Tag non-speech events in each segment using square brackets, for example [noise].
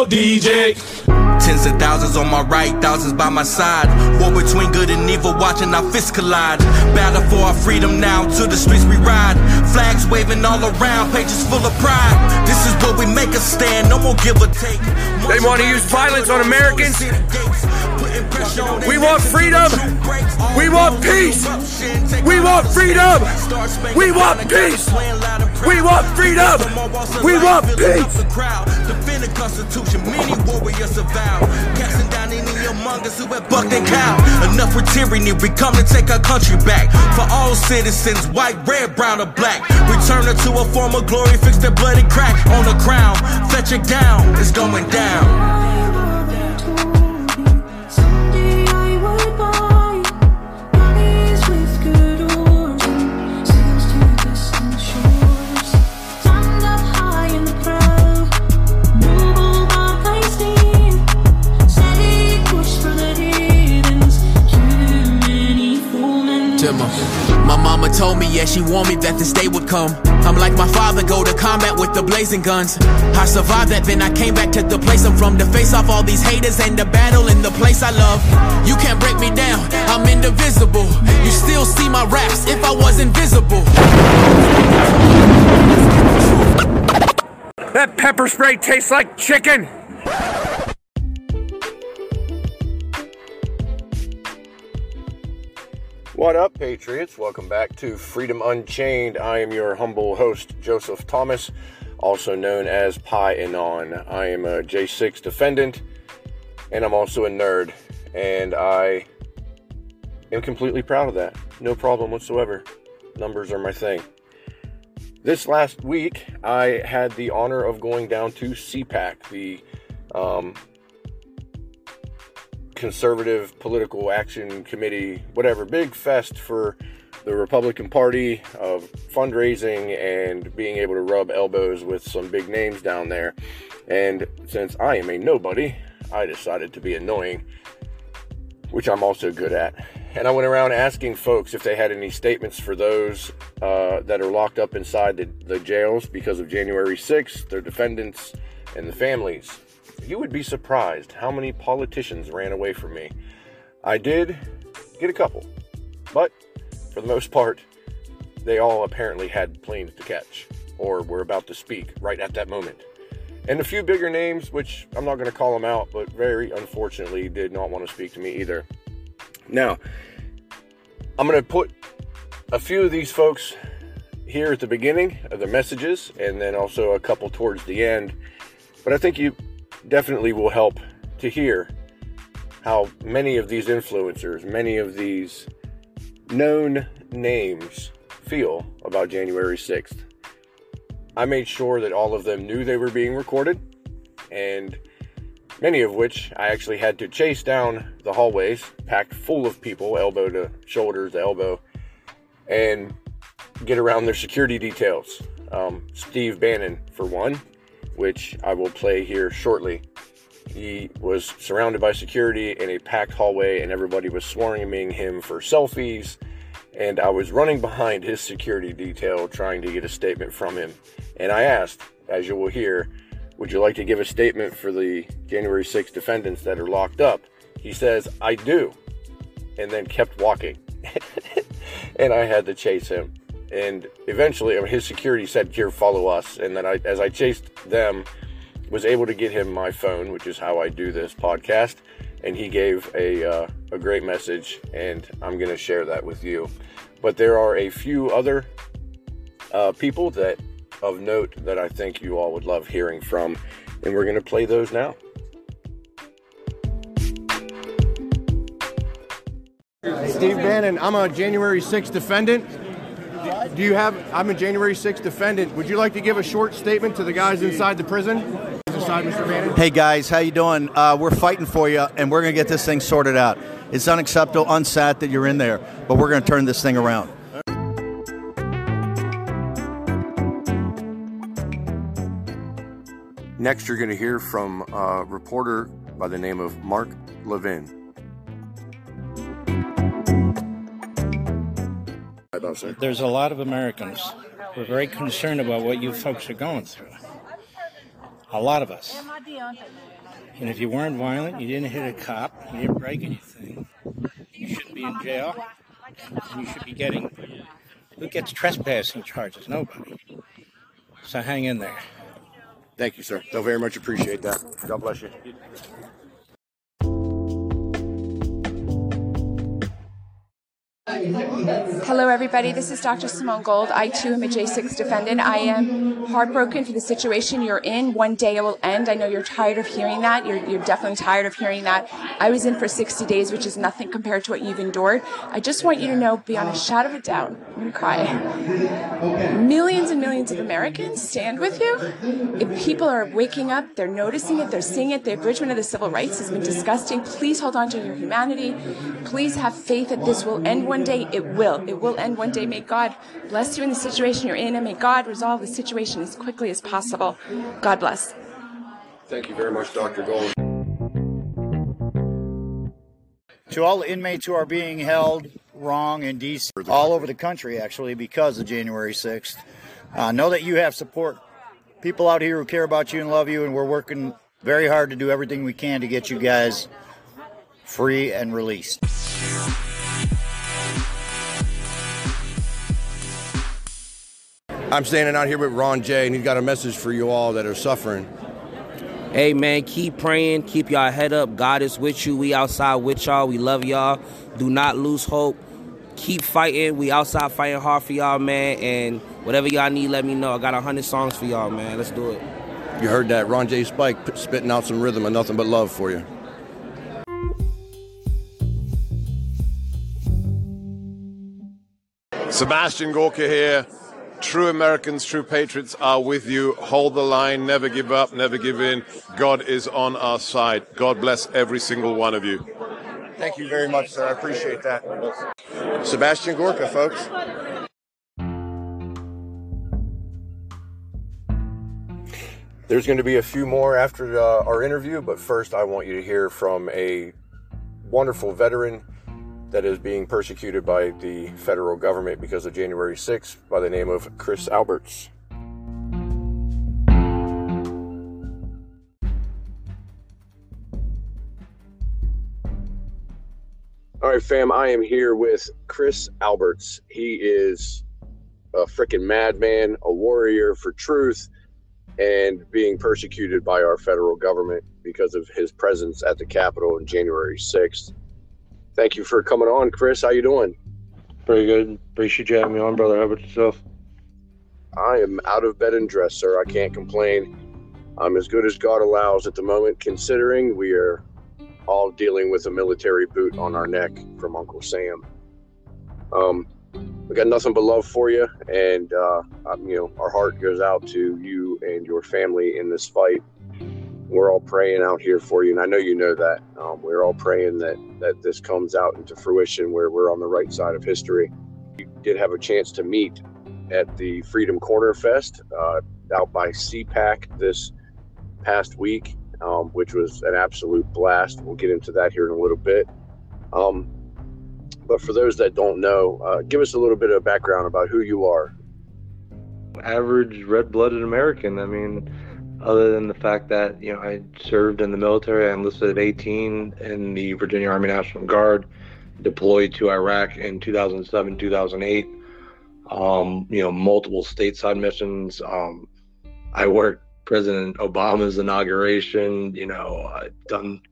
your DJ. Tens of thousands on my right, thousands by my side. War between good and evil, watching our fists collide. Battle for our freedom now, to the streets we ride. Flags waving all around, pages full of pride. This is where we make a stand, no more give or take. They want to use violence on Americans. We want freedom. We want peace. We want freedom. We want peace. We want freedom. We want peace. Defend the Constitution, many warriors avow. Casting down any among us who have bucked and cow. Enough with tyranny, we come to take our country back. For all citizens, white, red, brown, or black. Return her to a form of glory, fix their bloody crack on the crown. Fetch it down, it's going down. Timmer. My mama told me, yeah, she warned me that this day would come. I'm like my father, go to combat with the blazing guns. I survived that, then I came back to the place I'm from to face off all these haters and the battle in the place I love. You can't break me down, I'm indivisible. You still see my raps if I was invisible. That pepper spray tastes like chicken. What up, Patriots? Welcome back to Freedom Unchained. I am your humble host, Joseph Thomas, also known as Pi Anon. I am a J6 defendant, and I'm also a nerd, and I am completely proud of that. No problem whatsoever. Numbers are my thing. This last week, I had the honor of going down to CPAC, the um, conservative political action committee, whatever, big fest for the Republican Party of fundraising and being able to rub elbows with some big names down there. And since I am a nobody, I decided to be annoying, which I'm also good at. And I went around asking folks if they had any statements for those uh, that are locked up inside the, the jails because of January 6th, their defendants, and the families. You would be surprised how many politicians ran away from me. I did get a couple, but for the most part, they all apparently had planes to catch or were about to speak right at that moment. And a few bigger names, which I'm not going to call them out, but very unfortunately did not want to speak to me either. Now, I'm going to put a few of these folks here at the beginning of the messages and then also a couple towards the end. But I think you definitely will help to hear how many of these influencers, many of these known names feel about January 6th. I made sure that all of them knew they were being recorded, and many of which I actually had to chase down the hallways, packed full of people, elbow to shoulder to elbow, and get around their security details. Um, Steve Bannon, for one, which I will play here shortly. He was surrounded by security in a packed hallway, and everybody was swarming him for selfies. And I was running behind his security detail trying to get a statement from him. And I asked, as you will hear, would you like to give a statement for the January 6 defendants that are locked up? He says, I do. And then kept walking. [laughs] and I had to chase him. And eventually, his security said, Here, follow us. And then I, as I chased them, was able to get him my phone, which is how I do this podcast. And he gave a, uh, a great message, and I'm going to share that with you. But there are a few other uh, people that of note that I think you all would love hearing from, and we're going to play those now. Steve Bannon, I'm a January 6th defendant. Do you have? I'm a January 6th defendant. Would you like to give a short statement to the guys inside the prison? Inside, Mr. Bannon. Hey guys, how you doing? Uh, we're fighting for you, and we're gonna get this thing sorted out. It's unacceptable, unsat that you're in there, but we're gonna turn this thing around. Next, you're going to hear from a reporter by the name of Mark Levin. There's a lot of Americans who are very concerned about what you folks are going through. A lot of us. And if you weren't violent, you didn't hit a cop, you didn't break anything, you shouldn't be in jail. You should be getting. Who gets trespassing charges? Nobody. So hang in there. Thank you, sir. I very much appreciate that. God bless you. Hello, everybody. This is Dr. Simone Gold. I too am a J6 defendant. I am heartbroken for the situation you're in. One day it will end. I know you're tired of hearing that. You're, you're definitely tired of hearing that. I was in for 60 days, which is nothing compared to what you've endured. I just want you to know, beyond a shadow of a doubt, I'm going to cry. Millions and millions of Americans stand with you. If people are waking up, they're noticing it, they're seeing it. The abridgment of the civil rights has been disgusting. Please hold on to your humanity. Please have faith that this will end one day. It will. It will end one day. May God bless you in the situation you're in, and may God resolve the situation as quickly as possible. God bless. Thank you very much, Dr. Gold. To all the inmates who are being held wrong in D.C., all over the country actually, because of January 6th, uh, know that you have support. People out here who care about you and love you, and we're working very hard to do everything we can to get you guys free and released. I'm standing out here with Ron J, and he's got a message for you all that are suffering. Hey man, keep praying, keep y'all head up. God is with you. We outside with y'all. We love y'all. Do not lose hope. Keep fighting. We outside fighting hard for y'all, man. And whatever y'all need, let me know. I got a hundred songs for y'all, man. Let's do it. You heard that. Ron J Spike spitting out some rhythm and nothing but love for you. Sebastian Gorka here. True Americans, true patriots are with you. Hold the line, never give up, never give in. God is on our side. God bless every single one of you. Thank you very much, sir. I appreciate that. Sebastian Gorka, folks. There's going to be a few more after uh, our interview, but first, I want you to hear from a wonderful veteran that is being persecuted by the federal government because of January 6th by the name of Chris Alberts. All right, fam, I am here with Chris Alberts. He is a freaking madman, a warrior for truth, and being persecuted by our federal government because of his presence at the Capitol on January 6th. Thank you for coming on, Chris. How you doing? Pretty good. Appreciate you having me on, brother. How about yourself? I am out of bed and dressed, sir. I can't complain. I'm as good as God allows at the moment, considering we are all dealing with a military boot on our neck from Uncle Sam. Um, we got nothing but love for you, and uh, you know our heart goes out to you and your family in this fight. We're all praying out here for you, and I know you know that. Um, we're all praying that that this comes out into fruition, where we're on the right side of history. You did have a chance to meet at the Freedom Corner Fest uh, out by CPAC this past week, um, which was an absolute blast. We'll get into that here in a little bit. Um, but for those that don't know, uh, give us a little bit of background about who you are. Average red-blooded American. I mean, other than the fact that you know I served in the military, I enlisted at 18 in the Virginia Army National Guard, deployed to Iraq in 2007, 2008. Um, you know, multiple stateside missions. Um, I worked President Obama's inauguration. You know, I've done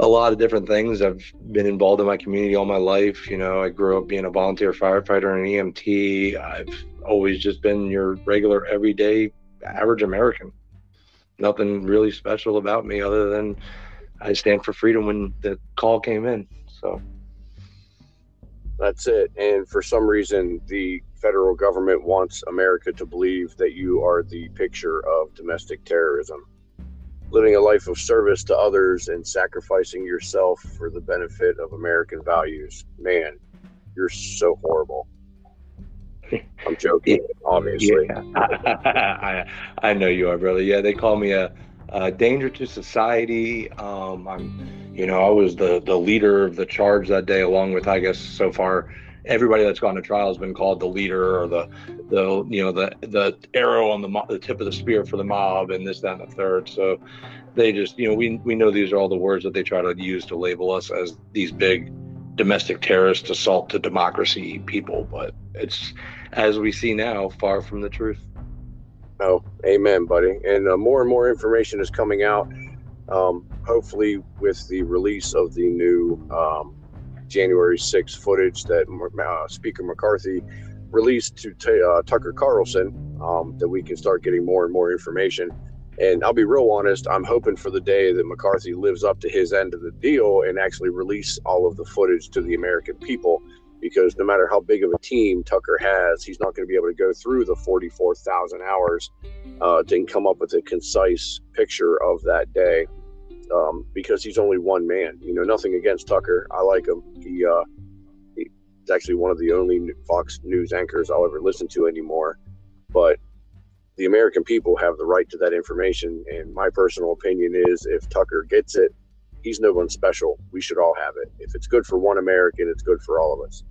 a lot of different things. I've been involved in my community all my life. You know, I grew up being a volunteer firefighter and an EMT. I've always just been your regular, everyday, average American. Nothing really special about me other than I stand for freedom when the call came in. So That's it. And for some reason, the federal government wants America to believe that you are the picture of domestic terrorism. Living a life of service to others and sacrificing yourself for the benefit of American values. Man, you're so horrible. [laughs] I'm joking, obviously. Yeah, [laughs] I, I know you are, brother. Yeah, they call me a, a danger to society. Um, I'm, you know, I was the the leader of the charge that day, along with I guess so far, everybody that's gone to trial has been called the leader or the the you know the the arrow on the mo- the tip of the spear for the mob and this that and the third. So they just you know we we know these are all the words that they try to use to label us as these big domestic terrorist assault to democracy people, but it's as we see now far from the truth. Oh, amen, buddy. And uh, more and more information is coming out. Um, hopefully, with the release of the new um, January 6th footage that uh, Speaker McCarthy released to t- uh, Tucker Carlson, um, that we can start getting more and more information. And I'll be real honest, I'm hoping for the day that McCarthy lives up to his end of the deal and actually release all of the footage to the American people. Because no matter how big of a team Tucker has, he's not going to be able to go through the 44,000 hours uh, to come up with a concise picture of that day. Um, because he's only one man. You know, nothing against Tucker. I like him. He, uh, he's actually one of the only Fox News anchors I'll ever listen to anymore. But the American people have the right to that information. And my personal opinion is if Tucker gets it, he's no one special. We should all have it. If it's good for one American, it's good for all of us.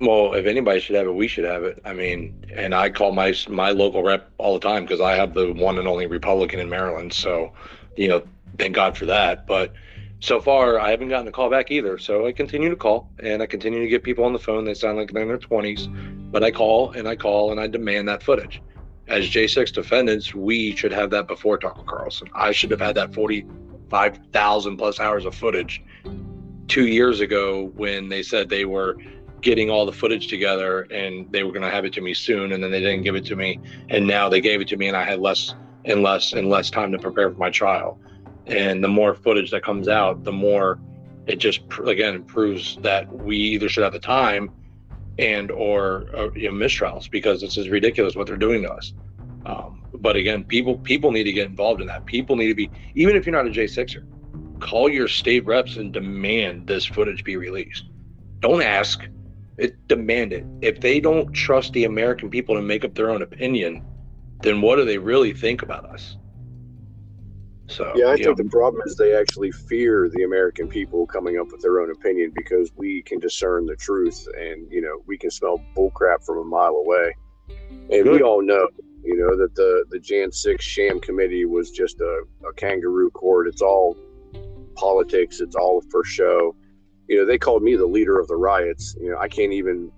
Well, if anybody should have it, we should have it. I mean, and I call my my local rep all the time because I have the one and only Republican in Maryland. So, you know, thank God for that. But so far, I haven't gotten a call back either. So I continue to call and I continue to get people on the phone. They sound like they're in their 20s, but I call and I call and I demand that footage. As J6 defendants, we should have that before Tucker Carlson. I should have had that 45,000 plus hours of footage two years ago when they said they were getting all the footage together and they were going to have it to me soon and then they didn't give it to me and now they gave it to me and i had less and less and less time to prepare for my trial and the more footage that comes out the more it just again proves that we either should have the time and or uh, you know, mistrials because this is ridiculous what they're doing to us. Um, but again people people need to get involved in that. People need to be even if you're not a j6er call your state reps and demand this footage be released. Don't ask it demand it. If they don't trust the american people to make up their own opinion then what do they really think about us so yeah, I think know, the problem is they actually fear the American people coming up with their own opinion because we can discern the truth and you know we can smell bullcrap from a mile away, and we all know you know that the the Jan six sham committee was just a, a kangaroo court. It's all politics. It's all for show. You know they called me the leader of the riots. You know I can't even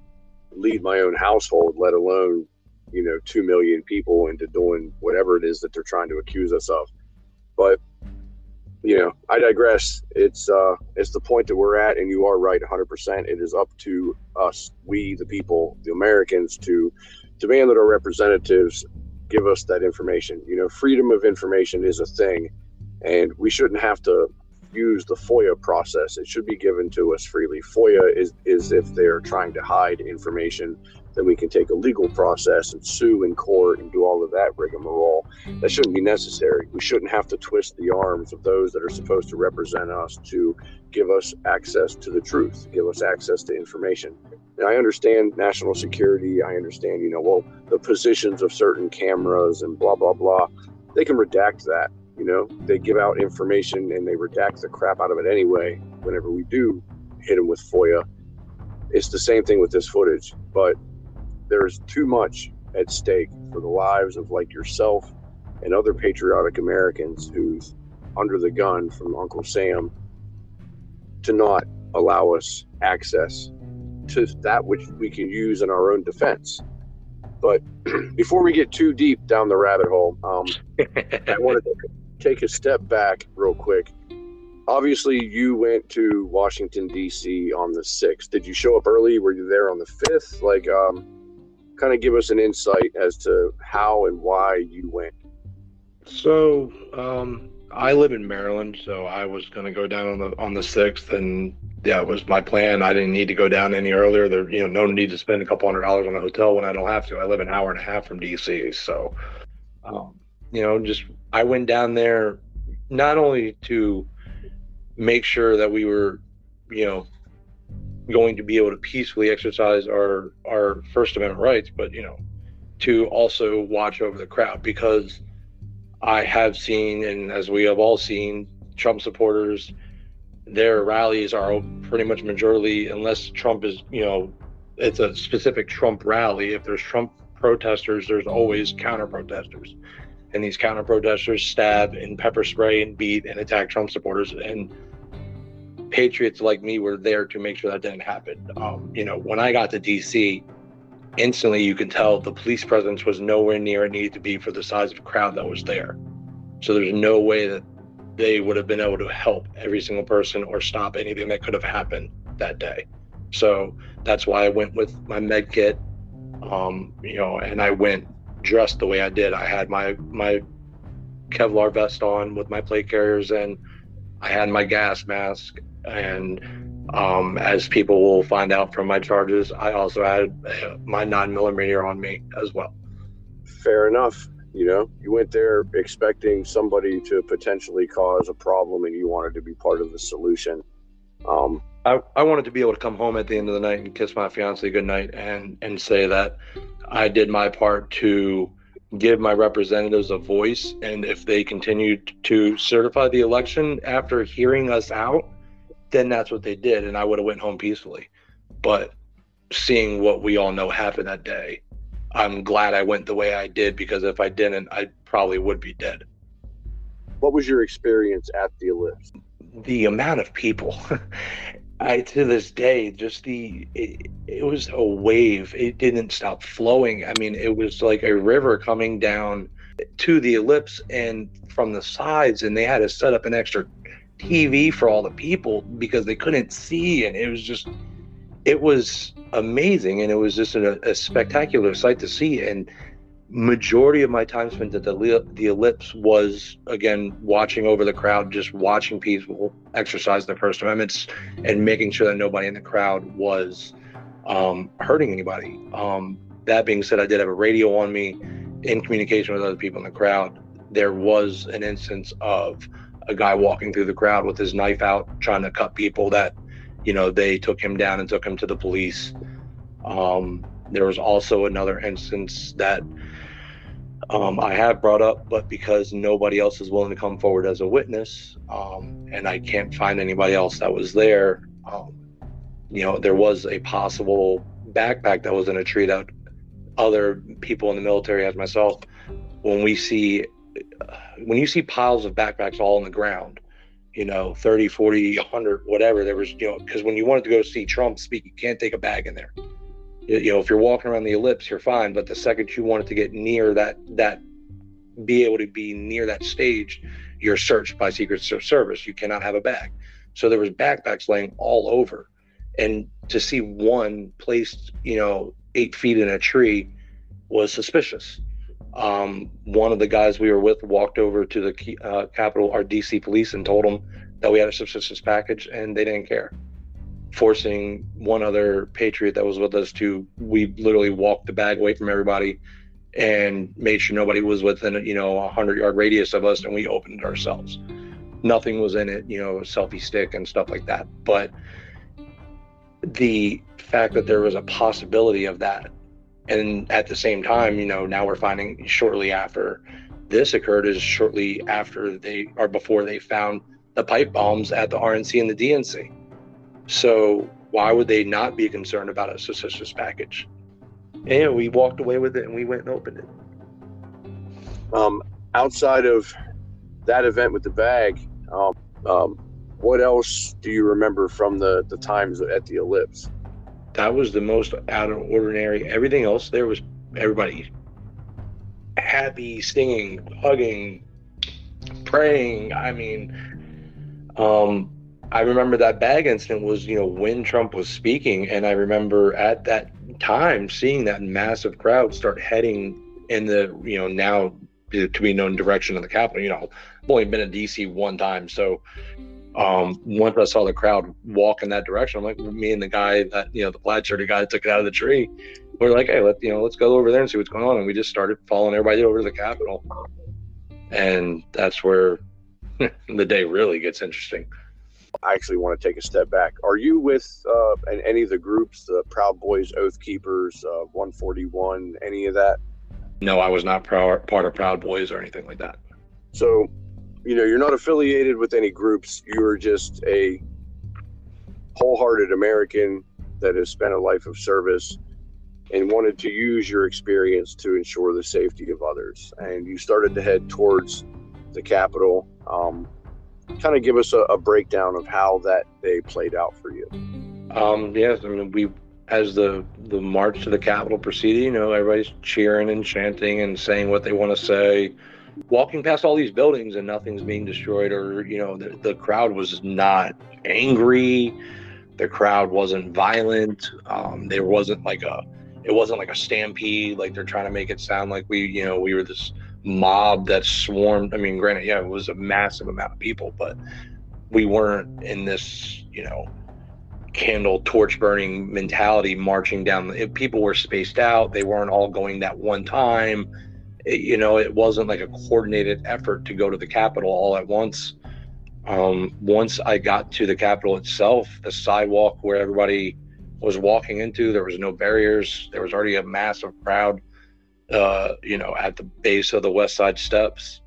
lead my own household, let alone you know two million people into doing whatever it is that they're trying to accuse us of but you know i digress. It's uh it's the point that we're at and you are right 100% it is up to us we the people the americans to demand that our representatives give us that information. You know freedom of information is a thing and we shouldn't have to use the foia process. It should be given to us freely. Foia is is if they're trying to hide information then we can take a legal process and sue in court and do all of that rigmarole. That mm-hmm. shouldn't be necessary. We shouldn't have to twist the arms of those that are supposed to represent us to give us access to the truth, give us access to information. And I understand national security. I understand, you know, well, the positions of certain cameras and blah, blah, blah. They can redact that. You know, they give out information and they redact the crap out of it anyway whenever we do hit them with FOIA. It's the same thing with this footage, but there's too much at stake for the lives of like yourself and other patriotic Americans who's under the gun from Uncle Sam to not allow us access to that which we can use in our own defense. But [clears throat] before we get too deep down the rabbit hole, um, I [laughs] want to take a step back real quick. Obviously, you went to Washington D.C. on the sixth. Did you show up early? Were you there on the fifth? Like, um, kind of give us an insight as to how and why you went. So, um, I live in Maryland, so I was going to go down on the on the sixth, and yeah, it was my plan. I didn't need to go down any earlier. There, you know, no need to spend a couple hundred dollars on a hotel when I don't have to. I live an hour and a half from DC, so um, you know, just I went down there not only to make sure that we were, you know, going to be able to peacefully exercise our our First Amendment rights, but you know, to also watch over the crowd because I have seen, and as we have all seen, Trump supporters, their rallies are pretty much majority, unless Trump is, you know, it's a specific Trump rally. If there's Trump protesters, there's always counter protesters, and these counter protesters stab and pepper spray and beat and attack Trump supporters. And patriots like me were there to make sure that didn't happen. Um, you know, when I got to DC, instantly you could tell the police presence was nowhere near it needed to be for the size of crowd that was there. So there's no way that they would have been able to help every single person or stop anything that could have happened that day. So that's why I went with my med kit, um, you know, and I went dressed the way I did. I had my my Kevlar vest on with my plate carriers, and I had my gas mask. And um, as people will find out from my charges, I also had uh, my nine millimeter on me as well. Fair enough. You know, you went there expecting somebody to potentially cause a problem, and you wanted to be part of the solution. Um, I, I wanted to be able to come home at the end of the night and kiss my fiance goodnight and and say that I did my part to give my representatives a voice and if they continued to certify the election after hearing us out then that's what they did and I would have went home peacefully. But seeing what we all know happened that day I'm glad I went the way I did because if I didn't I probably would be dead. What was your experience at the ellipse? The amount of people [laughs] I to this day just the it, it was a wave. It didn't stop flowing. I mean, it was like a river coming down to the ellipse and from the sides, and they had to set up an extra TV for all the people because they couldn't see, and it was just it was amazing, and it was just a, a spectacular sight to see, and majority of my time spent at the the ellipse was again watching over the crowd just watching people exercise their first amendments and making sure that nobody in the crowd was um, hurting anybody. Um, that being said i did have a radio on me in communication with other people in the crowd. There was an instance of a guy walking through the crowd with his knife out trying to cut people that you know they took him down and took him to the police. Um, there was also another instance that um, I have brought up, but because nobody else is willing to come forward as a witness, um, and I can't find anybody else that was there, um, you know, there was a possible backpack that was in a tree that other people in the military, as myself, when we see, when you see piles of backpacks all on the ground, you know, 30, 40, 100, whatever, there was, you know, because when you wanted to go see Trump speak, you can't take a bag in there you know if you're walking around the ellipse you're fine but the second you wanted to get near that that be able to be near that stage you're searched by secret service. You cannot have a bag. So there was backpacks laying all over. And to see one placed you know eight feet in a tree was suspicious. Um, one of the guys we were with walked over to the uh, capitol our dc police and told them that we had a suspicious package and they didn't care forcing one other patriot that was with us to we literally walked the bag away from everybody and made sure nobody was within you know a hundred yard radius of us and we opened it ourselves. Nothing was in it you know selfie stick and stuff like that. But the fact that there was a possibility of that and at the same time you know now we're finding shortly after this occurred is shortly after they or before they found the pipe bombs at the rnc and the dnc so why would they not be concerned about a suspicious package? And we walked away with it and we went and opened it. Um, outside of that event with the bag, um, um, what else do you remember from the, the times at the ellipse? That was the most out of ordinary. Everything else there was everybody happy, singing, hugging, praying. I mean, um, I remember that bag incident was, you know, when Trump was speaking. And I remember at that time seeing that massive crowd start heading in the, you know, now to be known direction of the Capitol. You know, I've only been in DC one time. So um, once I saw the crowd walk in that direction, I'm like, me and the guy that, you know, the plaid shirted guy that took it out of the tree, we are like, hey, let, you know, let's go over there and see what's going on. And we just started following everybody over to the Capitol. And that's where [laughs] the day really gets interesting. I actually want to take a step back. Are you with uh, any of the groups, the Proud Boys, Oath Keepers, uh, 141, any of that? No, I was not proud, part of Proud Boys or anything like that. So, you know, you're not affiliated with any groups. You are just a wholehearted American that has spent a life of service and wanted to use your experience to ensure the safety of others. And you started to head towards the Capitol. Um, kind of give us a, a breakdown of how that day played out for you. Um, yes, I mean we as the the march to the Capitol proceeded, you know, everybody's cheering and chanting and saying what they want to say, walking past all these buildings and nothing's being destroyed or you know the, the crowd was not angry, the crowd wasn't violent, um, there wasn't like a it wasn't like a stampede like they're trying to make it sound like we you know we were this mob that swarmed. I mean, granted, yeah, it was a massive amount of people, but we weren't in this you know candle torch burning mentality marching down. If people were spaced out they weren't all going that one time. It, you know it wasn't like a coordinated effort to go to the capitol all at once. Um, once i got to the capitol itself the sidewalk where everybody was walking into there was no barriers. There was already a massive crowd uh, you know at the base of the west side steps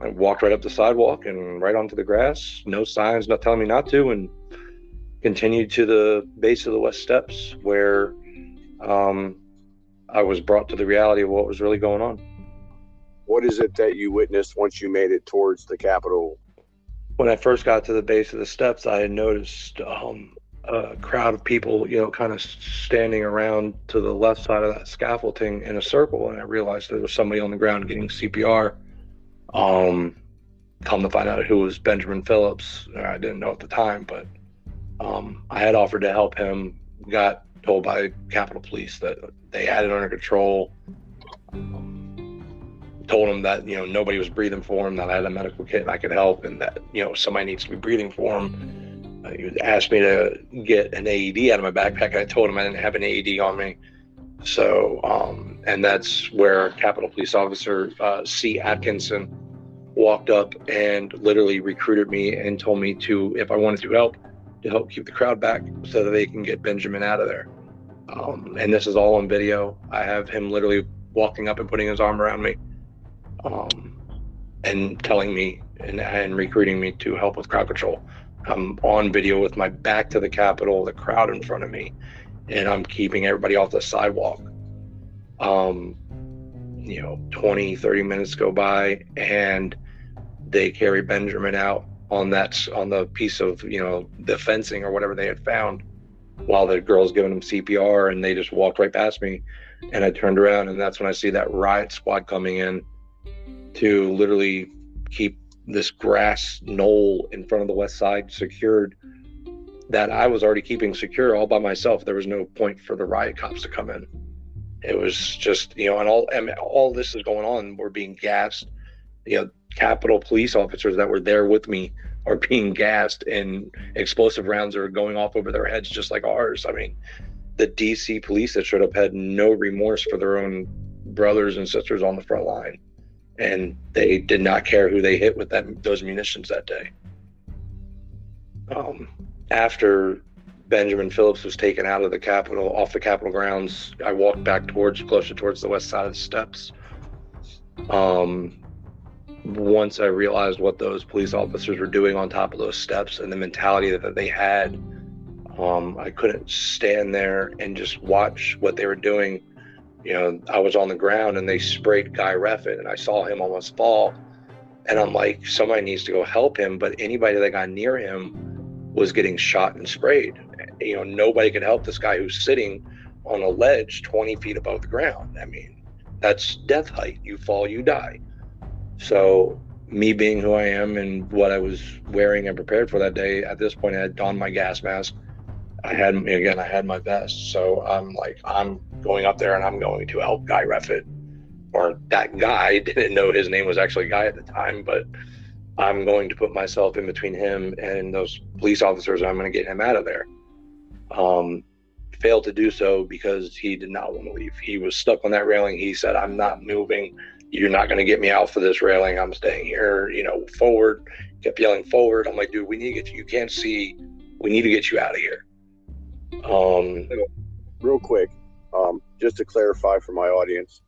i walked right up the sidewalk and right onto the grass no signs not telling me not to and continued to the base of the West Steps, where um, I was brought to the reality of what was really going on. What is it that you witnessed once you made it towards the Capitol? When I first got to the base of the steps, I had noticed um, a crowd of people, you know, kind of standing around to the left side of that scaffolding in a circle, and I realized there was somebody on the ground getting CPR. Um, come to find out who was Benjamin Philips. I didn't know at the time, but um, I had offered to help him. Got told by Capitol Police that they had it under control. Um, told him that you know nobody was breathing for him. That I had a medical kit and I could help, and that you know somebody needs to be breathing for him. He asked me to get an AED out of my backpack. And I told him I didn't have an AED on me. So, um, and that's where Capitol Police Officer uh, C. Atkinson walked up and literally recruited me and told me to, if I wanted to help, to help keep the crowd back so that they can get Benjamin out of there. Um, and this is all on video. I have him literally walking up and putting his arm around me um, and telling me and, and recruiting me to help with crowd control. I'm on video with my back to the Capitol, the crowd in front of me, and I'm keeping everybody off the sidewalk. Um, you know, 20, 30 minutes go by and they carry Benjamin out on that on the piece of you know the fencing or whatever they had found while the girl's giving him CPR and they just walked right past me and I turned around and that's when I see that riot squad coming in to literally keep this grass knoll in front of the west side secured that I was already keeping secure all by myself there was no point for the riot cops to come in it was just you know and all and all this is going on we're being gassed you know Capitol police officers that were there with me are being gassed and explosive rounds are going off over their heads just like ours. I mean, the DC police that showed up had no remorse for their own brothers and sisters on the front line. And they did not care who they hit with that those munitions that day. Um, after Benjamin Philips was taken out of the Capitol, off the Capitol grounds, I walked back towards, closer towards the west side of the steps. Um, once I realized what those police officers were doing on top of those steps and the mentality that, that they had, um, I couldn't stand there and just watch what they were doing. You know, I was on the ground and they sprayed Guy Reffitt and I saw him almost fall. And I'm like, somebody needs to go help him. But anybody that got near him was getting shot and sprayed. You know, nobody could help this guy who's sitting on a ledge 20 feet above the ground. I mean, that's death height. You fall, you die. So, me being who I am and what I was wearing and prepared for that day, at this point, I had donned my gas mask. I had, again, I had my vest. So, I'm like, I'm going up there and I'm going to help Guy Reffitt. Or that guy [laughs] didn't know his name was actually Guy at the time, but I'm going to put myself in between him and those police officers. I'm going to get him out of there. Um, failed to do so because he did not want to leave. He was stuck on that railing. He said, I'm not moving you're not going to get me out for this railing. I'm staying here, you know, forward. Kept yelling forward. I'm like, dude, we need to get you. You can't see. We need to get you out of here. Um, real quick, um, just to clarify for my audience,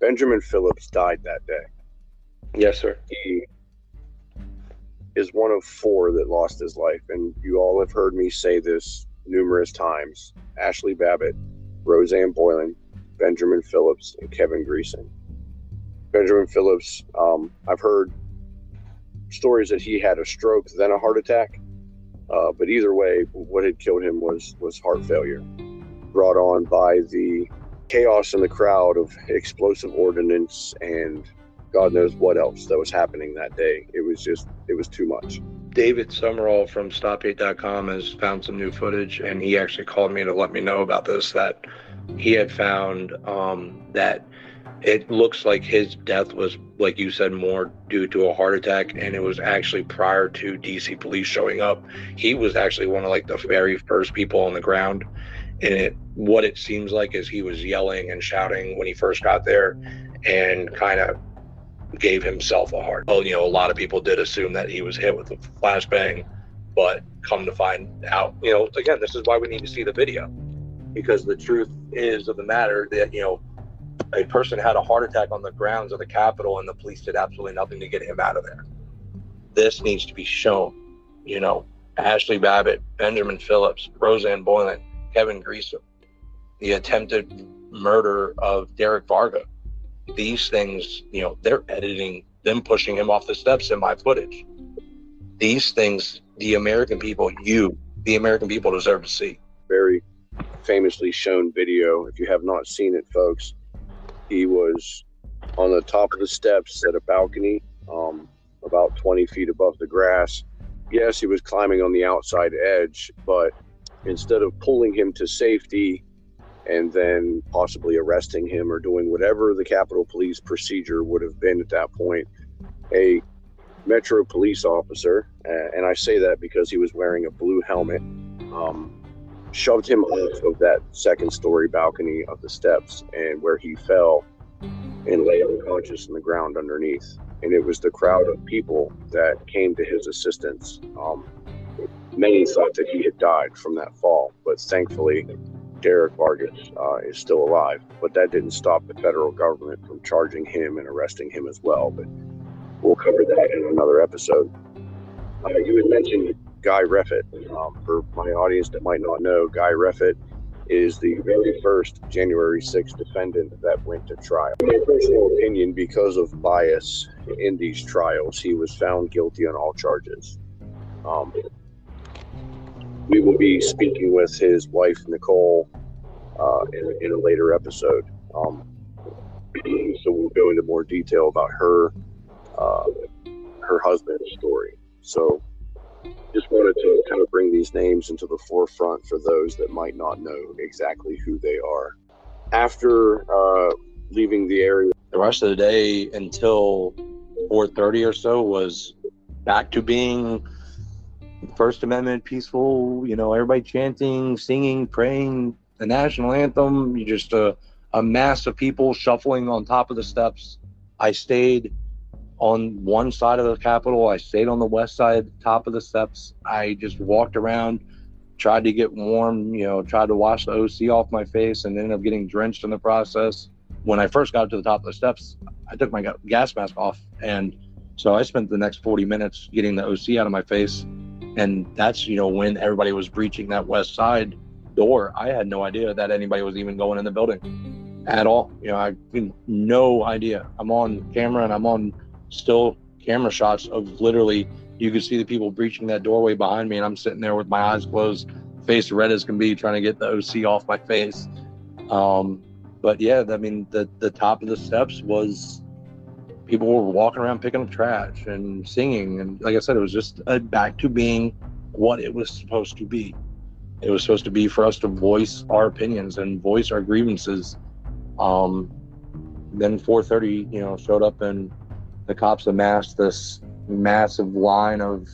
Benjamin Philips died that day. Yes, sir. He is one of four that lost his life, and you all have heard me say this numerous times Ashli Babbitt, Rosanne Boyland, Benjamin Philips, and Kevin Greeson. Benjamin Phillips, um, I've heard stories that he had a stroke, then a heart attack. Uh, but either way, what had killed him was was heart failure, brought on by the chaos in the crowd of explosive ordnance and God knows what else that was happening that day. It was just, it was too much. David Summerall from StopHate.com has found some new footage, and he actually called me to let me know about this. That he had found um, that it looks like his death was, like you said, more due to a heart attack, and it was actually prior to DC police showing up. He was actually one of like the very first people on the ground, and it what it seems like is he was yelling and shouting when he first got there, and kind of gave himself a heart. Well, you know, a lot of people did assume that he was hit with a flashbang, but come to find out, you know, again, this is why we need to see the video because the truth is of the matter that, you know, a person had a heart attack on the grounds of the Capitol and the police did absolutely nothing to get him out of there. This needs to be shown, you know, Ashli Babbitt, Benjamin Philips, Rosanne Boyland, Kevin Greeson, the attempted murder of Derek Varga these things, you know, they're editing them pushing him off the steps in my footage. These things, the American people, you, the American people deserve to see. Very famously shown video. If you have not seen it, folks, he was on the top of the steps at a balcony, um, about 20 feet above the grass. Yes, he was climbing on the outside edge, but instead of pulling him to safety, and then possibly arresting him or doing whatever the Capitol Police procedure would have been at that point. A Metro police officer, and I say that because he was wearing a blue helmet, um, shoved him off of that second story balcony of the steps and where he fell and lay unconscious in the ground underneath. And it was the crowd of people that came to his assistance. Um, many thought that he had died from that fall, but thankfully, Derek Vargas uh, is still alive, but that didn't stop the federal government from charging him and arresting him as well. But we'll cover that in another episode. Uh, you had mentioned Guy Reffitt. Um, for my audience that might not know, Guy Reffitt is the very first January 6th defendant that went to trial. In my personal opinion, because of bias in these trials, he was found guilty on all charges. Um, we will be speaking with his wife Nicole uh, in, in, a later episode. Um, [clears throat] so we'll go into more detail about her uh, her husband's story. So just wanted to kind of bring these names into the forefront for those that might not know exactly who they are. After uh, leaving the area, the rest of the day until 4:30 or so was back to being First Amendment, peaceful, you know, everybody chanting, singing, praying the national anthem. You just a, a mass of people shuffling on top of the steps. I stayed on one side of the Capitol. I stayed on the west side, top of the steps. I just walked around, tried to get warm, you know, tried to wash the OC off my face and ended up getting drenched in the process. When I first got to the top of the steps, I took my gas mask off. And so I spent the next 40 minutes getting the OC out of my face and that's you know when everybody was breaching that west side door i had no idea that anybody was even going in the building at all you know i had no idea i'm on camera and i'm on still camera shots of literally you could see the people breaching that doorway behind me and i'm sitting there with my eyes closed face red as can be trying to get the oc off my face. Um, but yeah i mean the the top of the steps was people were walking around picking up trash and singing and like i said it was just a, back to being what it was supposed to be. It was supposed to be for us to voice our opinions and voice our grievances. Um, then 4.30 you know showed up and the cops amassed this massive line of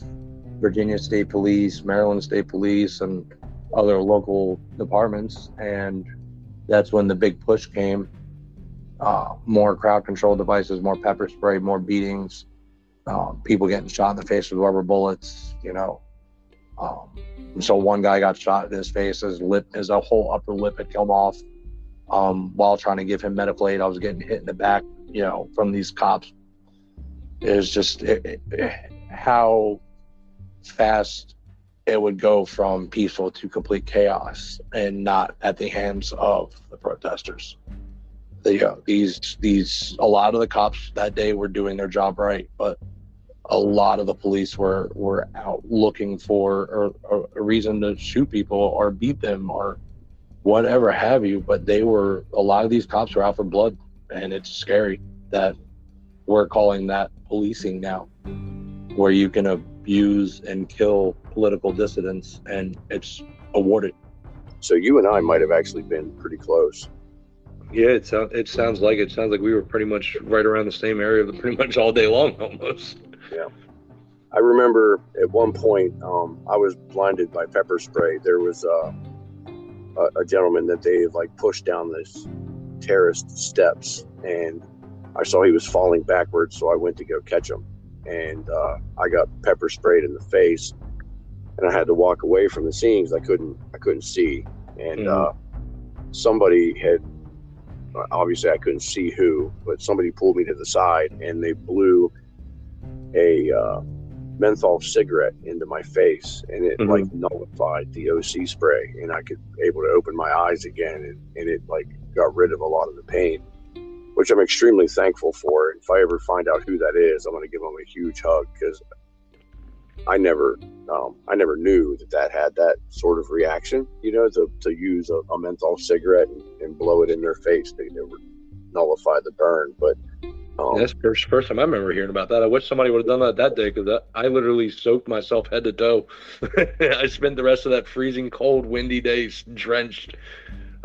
virginia state police maryland state police and other local departments and that's when the big push came uh, more crowd control devices, more pepper spray, more beatings, uh, people getting shot in the face with rubber bullets, you know. Um, so one guy got shot in his face, his lip, his whole upper lip had come off. Um, while trying to give him medical aid, I was getting hit in the back, you know, from these cops. Was just it, it, how fast it would go from peaceful to complete chaos and not at the hands of the protesters. The, uh, these these a lot of the cops that day were doing their job right, but a lot of the police were were out looking for or, or a reason to shoot people or beat them or whatever have you. But they were a lot of these cops were out for blood, and it's scary that we're calling that policing now, where you can abuse and kill political dissidents, and it's awarded. So you and I might have actually been pretty close. Yeah, it sounds it sounds like it sounds like we were pretty much right around the same area [laughs] pretty much all day long almost. Yeah. I remember at one point um, I was blinded by pepper spray. There was uh, a, a gentleman that they like pushed down this terraced steps, and I saw he was falling backwards, so I went to go catch him, and uh, I got pepper sprayed in the face, and I had to walk away from the scene because I couldn't I couldn't see, and uh, somebody had obviously I couldn't see who, but somebody pulled me to the side and they blew a uh, menthol cigarette into my face, and it Mhm. like nullified the OC spray, and I could able to open my eyes again, and, and it like got rid of a lot of the pain, which I'm extremely thankful for. If I ever find out who that is, I'm gonna give them a huge hug because I never, um, I never knew that that had that sort of reaction. You know, to, to use a, a menthol cigarette and, and blow it in their face, they never nullify the burn. But um, That's the first, first time I remember hearing about that. I wish somebody would have done that that day because I literally soaked myself head to toe. [laughs] I spent the rest of that freezing cold, windy day drenched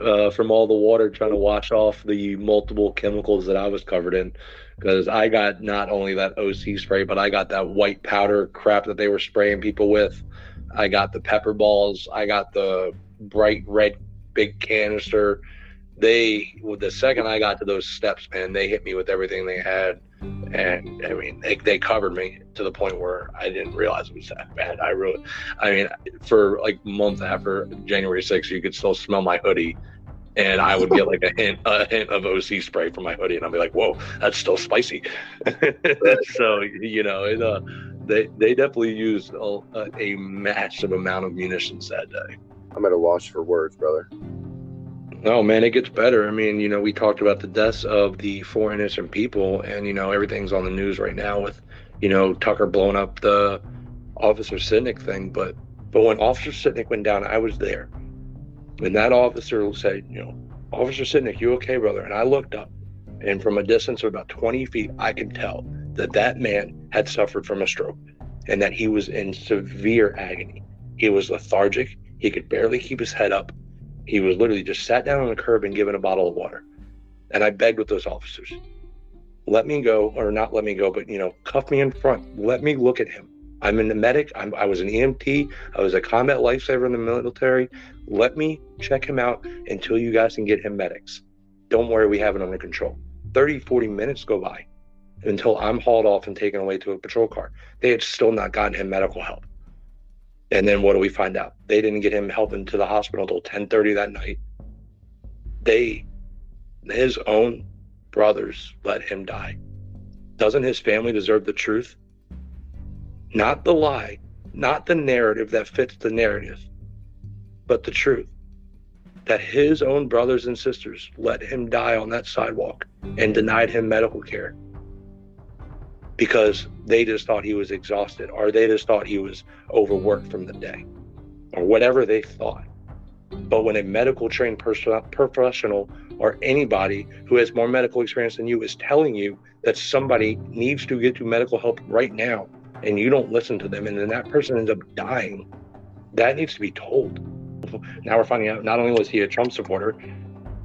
uh, from all the water trying to wash off the multiple chemicals that I was covered in. Because I got not only that OC spray, but I got that white powder crap that they were spraying people with. I got the pepper balls. I got the bright red big canister they with the second I got to those steps, man, they hit me with everything they had, and I mean, they, they covered me to the point where I didn't realize it was that bad. I really, I mean, for like months after January 6th, you could still smell my hoodie, and I would get like a hint, a hint of OC spray from my hoodie, and I'd be like, "Whoa, that's still spicy." [laughs] so you know, it, uh, they they definitely used a, a massive amount of munitions that day. I'm at a loss for words, brother. No, man, it gets better. I mean, you know, we talked about the deaths of the four innocent people, and you know, everything's on the news right now with, you know, Tucker blowing up the Officer Sicknick thing. But but when Officer Sicknick went down, I was there, and that officer said, you know, Officer Sicknick, you okay, brother? And I looked up, and from a distance of about 20 feet, I could tell that that man had suffered from a stroke, and that he was in severe agony. He was lethargic. He could barely keep his head up. He was literally just sat down on the curb and given a bottle of water. And I begged with those officers, let me go, or not let me go, but you know, cuff me in front. Let me look at him. I'm the medic. I'm, I was an EMT. I was a combat lifesaver in the military. Let me check him out until you guys can get him medics. Don't worry, we have it under control. 30, 40 minutes go by until I'm hauled off and taken away to a patrol car. They had still not gotten him medical help. And then what do we find out? They didn't get him help into the hospital till 10:30 that night. They, his own brothers, let him die. Doesn't his family deserve the truth? Not the lie, not the narrative that fits the narrative, but the truth. That his own brothers and sisters let him die on that sidewalk and denied him medical care because they just thought he was exhausted or they just thought he was overworked from the day or whatever they thought. But when a medical trained person, professional or anybody who has more medical experience than you is telling you that somebody needs to get to medical help right now and you don't listen to them and then that person ends up dying, that needs to be told. Now we're finding out not only was he a Trump supporter,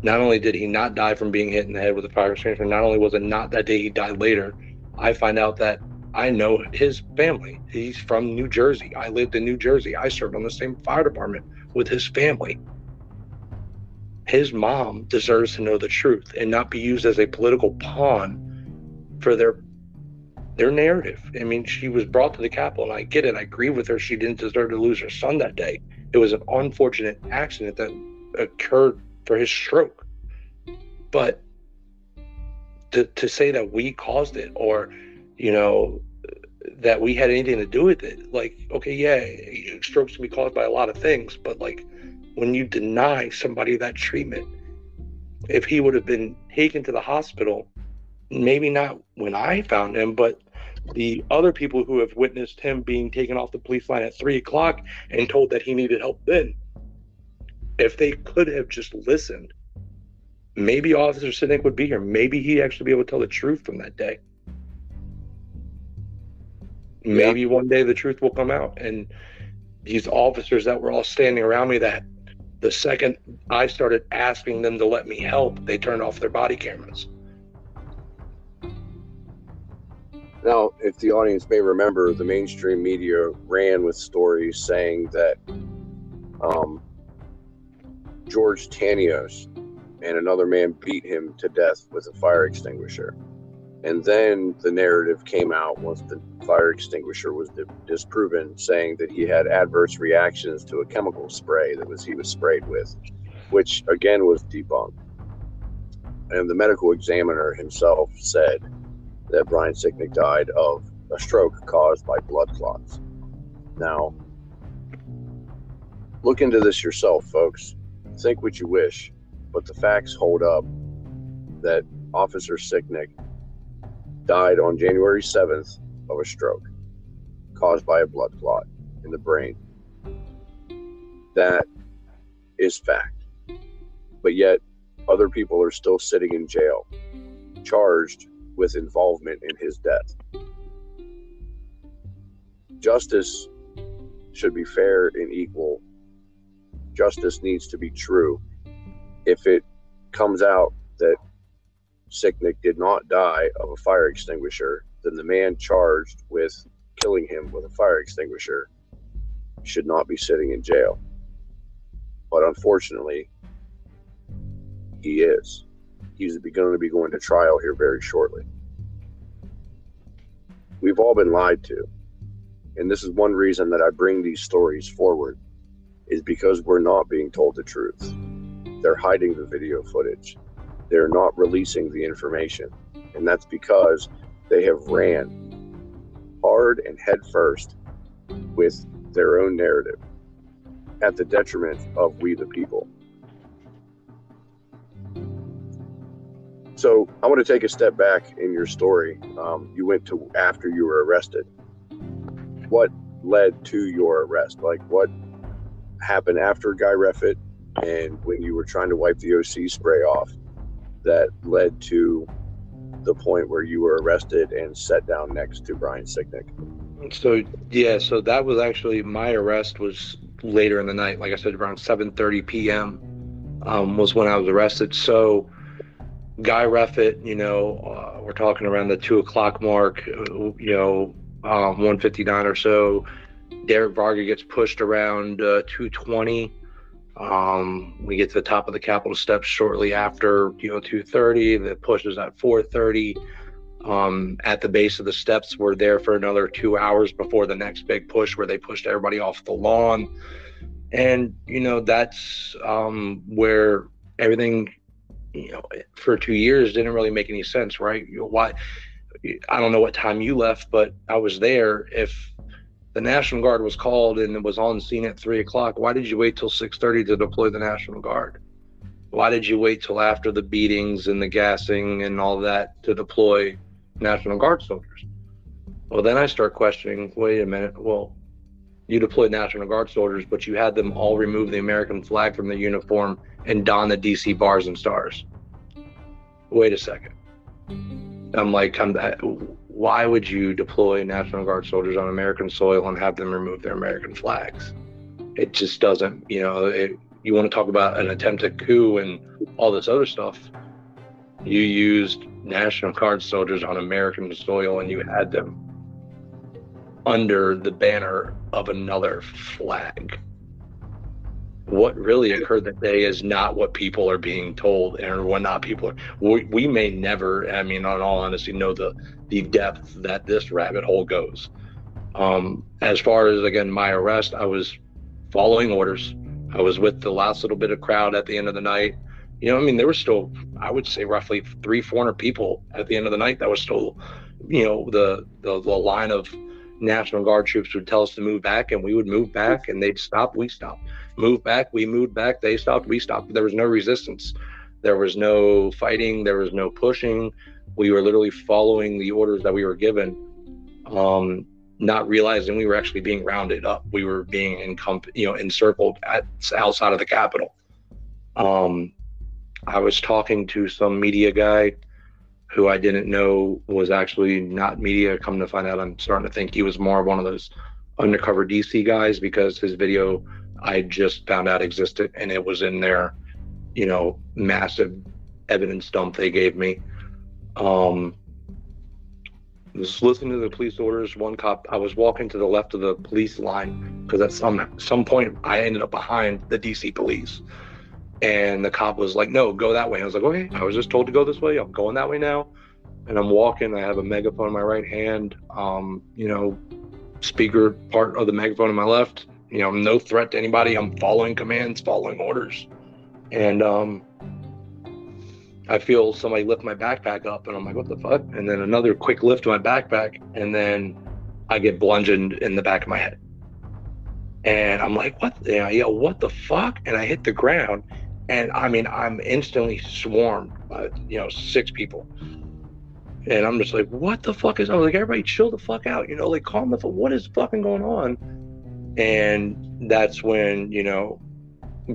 not only did he not die from being hit in the head with a fire extinguisher, not only was it not that day he died later, I find out that I know his family. He's from New Jersey. I lived in New Jersey. I served on the same fire department with his family. His mom deserves to know the truth and not be used as a political pawn for their their narrative. I mean, she was brought to the Capitol, and I get it. I agree with her. She didn't deserve to lose her son that day. It was an unfortunate accident that occurred for his stroke. But to, to say that we caused it or, you know, that we had anything to do with it. Like, okay, yeah, strokes can be caused by a lot of things, but like when you deny somebody that treatment, if he would have been taken to the hospital, maybe not when I found him, but the other people who have witnessed him being taken off the police line at three o'clock and told that he needed help then, if they could have just listened, maybe Officer Sicknick would be here. Maybe he'd actually be able to tell the truth from that day. Maybe one day the truth will come out. And these officers that were all standing around me, that the second I started asking them to let me help, they turned off their body cameras. Now, if the audience may remember, the mainstream media ran with stories saying that um, George Tanios and another man beat him to death with a fire extinguisher. And then the narrative came out once the fire extinguisher was disproven, saying that he had adverse reactions to a chemical spray that was he was sprayed with, which again was debunked. And the medical examiner himself said that Brian Sicknick died of a stroke caused by blood clots. Now, look into this yourself, folks. Think what you wish, but the facts hold up that Officer Sicknick died on January 7th of a stroke caused by a blood clot in the brain. That is fact. But yet, other people are still sitting in jail, charged with involvement in his death. Justice should be fair and equal. Justice needs to be true. If it comes out that Sicknick did not die of a fire extinguisher, then the man charged with killing him with a fire extinguisher should not be sitting in jail. But unfortunately, he is. He's going to be going to trial here very shortly. We've all been lied to. And this is one reason that I bring these stories forward is because we're not being told the truth. They're hiding the video footage. They're not releasing the information. And that's because they have ran hard and head first with their own narrative at the detriment of we the people. So I want to take a step back in your story. Um, you went to after you were arrested. What led to your arrest? Like what happened after Guy Reffitt and when you were trying to wipe the OC spray off that led to the point where you were arrested and set down next to Brian Sicknick? So yeah, so that was actually my arrest was later in the night. Like I said, around 7:30 p.m. Um, was when I was arrested. So Guy Reffitt, you know, uh, we're talking around the two o'clock mark. uh, You know, um, 159 or so. Derek Varga gets pushed around uh, 220. Um, we get to the top of the Capitol steps shortly after, you know, 2:30. The push is at 4:30 um, at the base of the steps. We're there for another two hours before the next big push, where they pushed everybody off the lawn. And you know that's um, where everything, you know, for two years didn't really make any sense, right? You know, why? I don't know what time you left, but I was there. If the National Guard was called and it was on scene at three o'clock, why did you wait till six thirty to deploy the National Guard? Why did you wait till after the beatings and the gassing and all that to deploy National Guard soldiers? Well, then I start questioning. Wait a minute. Well, you deployed National Guard soldiers, but you had them all remove the American flag from their uniform and don the DC bars and stars. Wait a second. I'm like, I'm, why would you deploy National Guard soldiers on American soil and have them remove their American flags? It just doesn't, you know, it, you want to talk about an attempted coup and all this other stuff. You used National Guard soldiers on American soil and you had them under the banner of another flag. What really occurred that day is not what people are being told, and what not people are. We, we may never, I mean, in all honesty, know the the depth that this rabbit hole goes. Um, as far as again my arrest, I was following orders. I was with the last little bit of crowd at the end of the night. You know, I mean, there was still, I would say, roughly three, four hundred people at the end of the night. That was still, you know, the the, the line of National Guard troops would tell us to move back, and we would move back, and they'd stop, we stopped. Move back, we moved back, they stopped, we stopped. There was no resistance. There was no fighting, there was no pushing. We were literally following the orders that we were given, um, not realizing we were actually being rounded up. We were being encump- you know, encircled at outside of the Capitol. Um, I was talking to some media guy who I didn't know was actually not media. Come to find out, I'm starting to think he was more of one of those undercover DC guys because his video I just found out existed and it was in their, you know, massive evidence dump they gave me. Um, was listening to the police orders. One cop, I was walking to the left of the police line because at some some point I ended up behind the DC police, and the cop was like, "No, go that way." I was like, "Okay." I was just told to go this way. I'm going that way now, and I'm walking. I have a megaphone in my right hand. Um, you know, speaker part of the megaphone in my left. You know, no threat to anybody. I'm following commands, following orders, and um, I feel somebody lift my backpack up, and I'm like, "What the fuck?" And then another quick lift of my backpack, and then I get bludgeoned in the back of my head. And I'm like, "What?" And I yell, "What the fuck?" And I hit the ground, and I mean, I'm instantly swarmed by you know six people. And I'm just like, "What the fuck is?" I was like, "Everybody, chill the fuck out," you know, like calm the fuck. What is fucking going on? And that's when you know,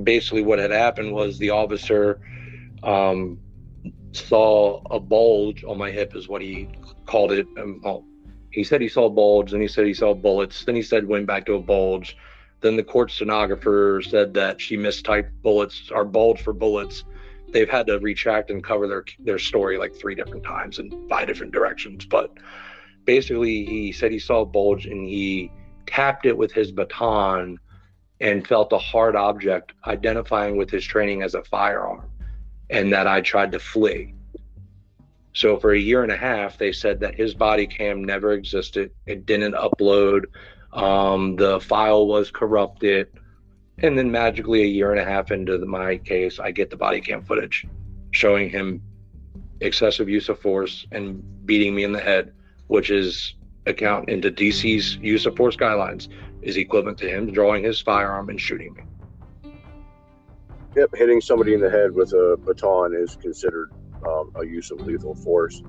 basically, what had happened was the officer. Um, saw a bulge on my hip is what he called it. Um, he said he saw a bulge then he said he saw bullets then he said went back to a bulge. Then the court stenographer said that she mistyped bullets or bulge for bullets. They've had to retract and cover their their story like three different times in five different directions. But basically he said he saw a bulge and he tapped it with his baton and felt a hard object identifying with his training as a firearm and that I tried to flee. So for a year and a half, they said that his body cam never existed. It didn't upload. Um, the file was corrupted. And then magically, a year and a half into the, my case, I get the body cam footage showing him excessive use of force and beating me in the head, which is account into DC's use of force guidelines, is equivalent to him drawing his firearm and shooting me. Yep, hitting somebody in the head with a baton is considered um, a use of lethal force.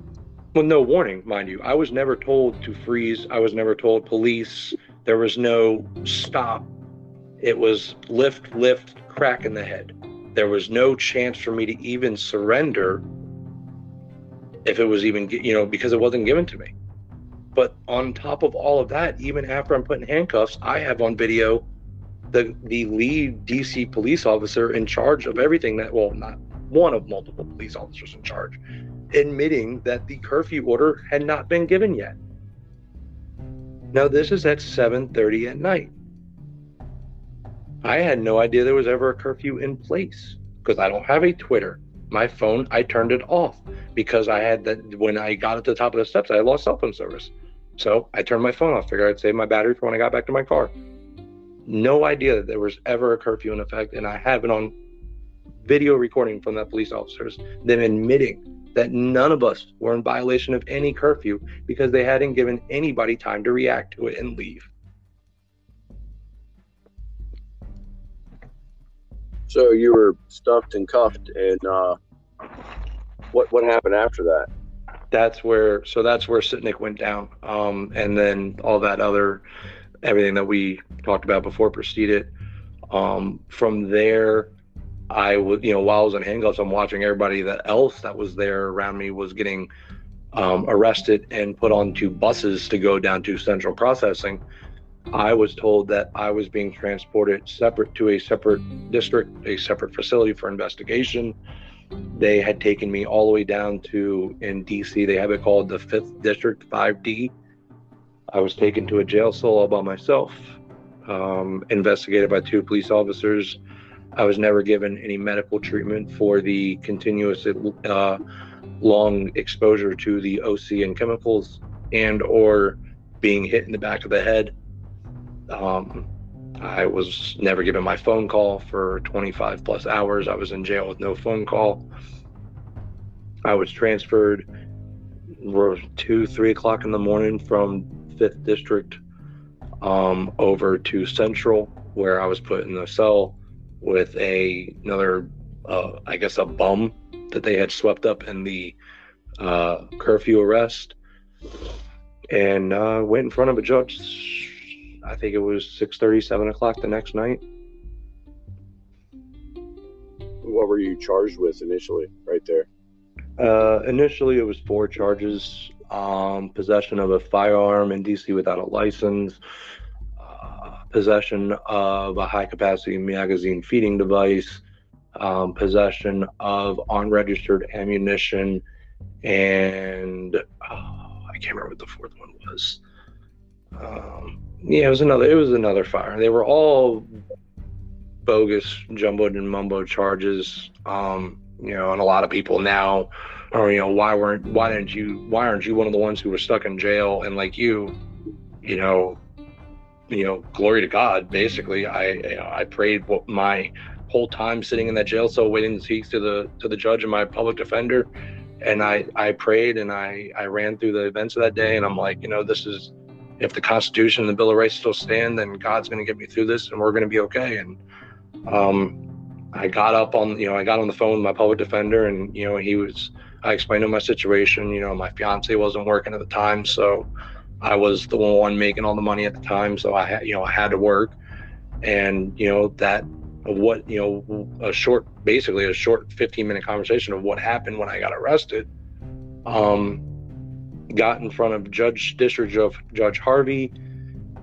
Well, no warning, mind you. I was never told to freeze. I was never told police. There was no stop. It was lift, lift, crack in the head. There was no chance for me to even surrender if it was even, you know, because it wasn't given to me. But on top of all of that, even after I'm put in handcuffs, I have on video the the lead DC police officer in charge of everything that well not one of multiple police officers in charge admitting that the curfew order had not been given yet. Now this is at 7:30 at night. I had no idea there was ever a curfew in place because I don't have a Twitter. My phone, I turned it off because I had that when I got at the top of the steps, I lost cell phone service. So I turned my phone off, figured I'd save my battery for when I got back to my car no idea that there was ever a curfew in effect. And I have it on video recording from that police officers, them admitting that none of us were in violation of any curfew because they hadn't given anybody time to react to it and leave. So you were stuffed and cuffed, and uh, what what happened after that? That's where so that's where Sicknick went down, um, and then all that other everything that we talked about before proceeded. Um, from there, I would, you know, while I was in handcuffs, I'm watching everybody that else that was there around me was getting um, arrested and put onto buses to go down to central processing. I was told that I was being transported separate to a separate district, a separate facility for investigation. They had taken me all the way down to in DC. They have it called the Fifth District 5D. I was taken to a jail cell all by myself, um, investigated by two police officers. I was never given any medical treatment for the continuous uh, long exposure to the OC and chemicals and or being hit in the back of the head. Um, I was never given my phone call for 25 plus hours. I was in jail with no phone call. I was transferred two, three o'clock in the morning from fifth district um, over to Central, where I was put in the cell with a another, uh, I guess, a bum that they had swept up in the uh, curfew arrest, and uh, went in front of a judge. I think it was six thirty, seven o'clock the next night. What were you charged with initially, right there? Uh, initially, it was four charges: um, possession of a firearm in DC without a license, uh, possession of a high-capacity magazine feeding device, um, possession of unregistered ammunition, and oh, I can't remember what the fourth one was. Um, yeah, it was another. It was another fire. They were all bogus, jumbled and mumbo charges. Um, you know, and a lot of people now are, you know, why weren't, why didn't you, why aren't you one of the ones who were stuck in jail? And like you, you know, you know, glory to God. Basically, I, you know, I prayed what my whole time sitting in that jail cell, waiting to speak to the to the judge and my public defender, and I I prayed and I I ran through the events of that day, and I'm like, you know, this is if the Constitution and the Bill of Rights still stand, then God's going to get me through this, and we're going to be okay. And um, I got up on, you know, I got on the phone with my public defender, and you know, he was. I explained to my situation. You know, my fiance wasn't working at the time, so I was the one making all the money at the time. So I had, you know, I had to work, and you know that what you know a short, basically a short 15 minute conversation of what happened when I got arrested. Um, got in front of Judge District Judge, Judge Harvey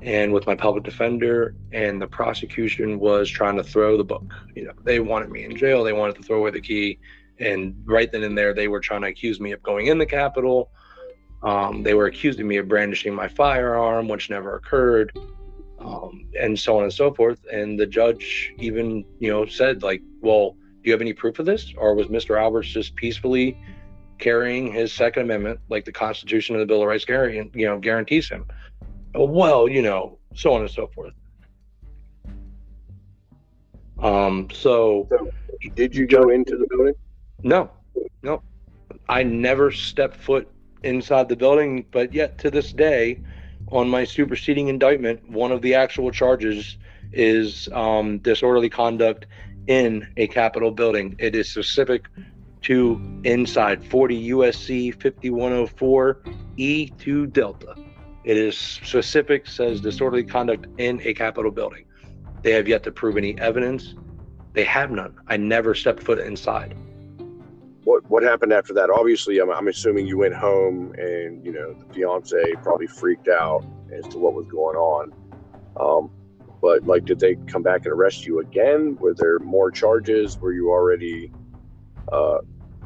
and with my public defender, and the prosecution was trying to throw the book. You know, they wanted me in jail. They wanted to throw away the key, and right then and there, they were trying to accuse me of going in the Capitol. Um, they were accusing me of brandishing my firearm, which never occurred, um, and so on and so forth. And the judge even, you know, said like, "Well, do you have any proof of this, or was Mr. Alberts just peacefully?" carrying his Second Amendment, like the Constitution and the Bill of Rights, carrying, you know, guarantees him. Well, you know, so on and so forth. Um, so, So, did you go into the building? No, no, I never stepped foot inside the building, but yet to this day, on my superseding indictment, one of the actual charges is um, disorderly conduct in a Capitol building. It is specific to inside 40 USC 5104 E2 Delta. It is specific, says disorderly conduct in a Capitol building. They have yet to prove any evidence. They have none. I never stepped foot inside. What what happened after that? Obviously, I'm, I'm assuming you went home and you know the fiance probably freaked out as to what was going on. Um, but like, did they come back and arrest you again? Were there more charges? Were you already uh,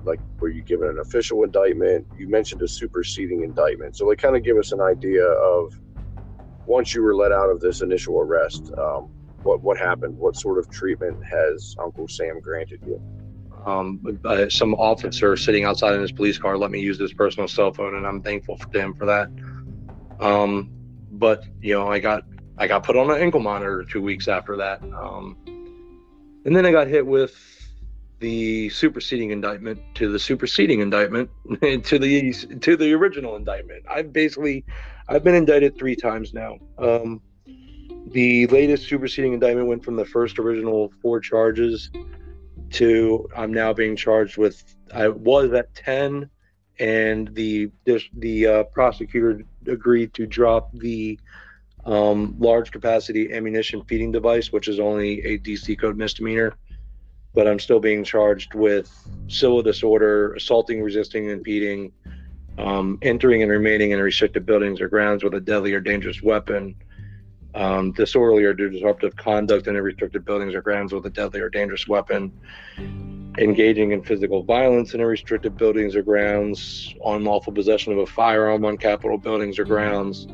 like were you given an official indictment? You mentioned a superseding indictment, so like kind of give us an idea of once you were let out of this initial arrest, um, what what happened? What sort of treatment has Uncle Sam granted you? Um, uh, some officer sitting outside in his police car let me use his personal cell phone, and I'm thankful to him for that. Um, but you know, I got I got put on an ankle monitor two weeks after that, um, and then I got hit with the superseding indictment to the superseding indictment [laughs] to the to the original indictment. I've basically I've been indicted three times now. Um, the latest superseding indictment went from the first original four charges to I'm now being charged with I was at ten, and the this, the uh, prosecutor agreed to drop the um, large capacity ammunition feeding device, which is only a DC code misdemeanor but I'm still being charged with civil disorder, assaulting, resisting, impeding, um, entering and remaining in restricted buildings or grounds with a deadly or dangerous weapon, um, disorderly or disruptive conduct in restricted buildings or grounds with a deadly or dangerous weapon, engaging in physical violence in restricted buildings or grounds, unlawful possession of a firearm on Capitol buildings or grounds,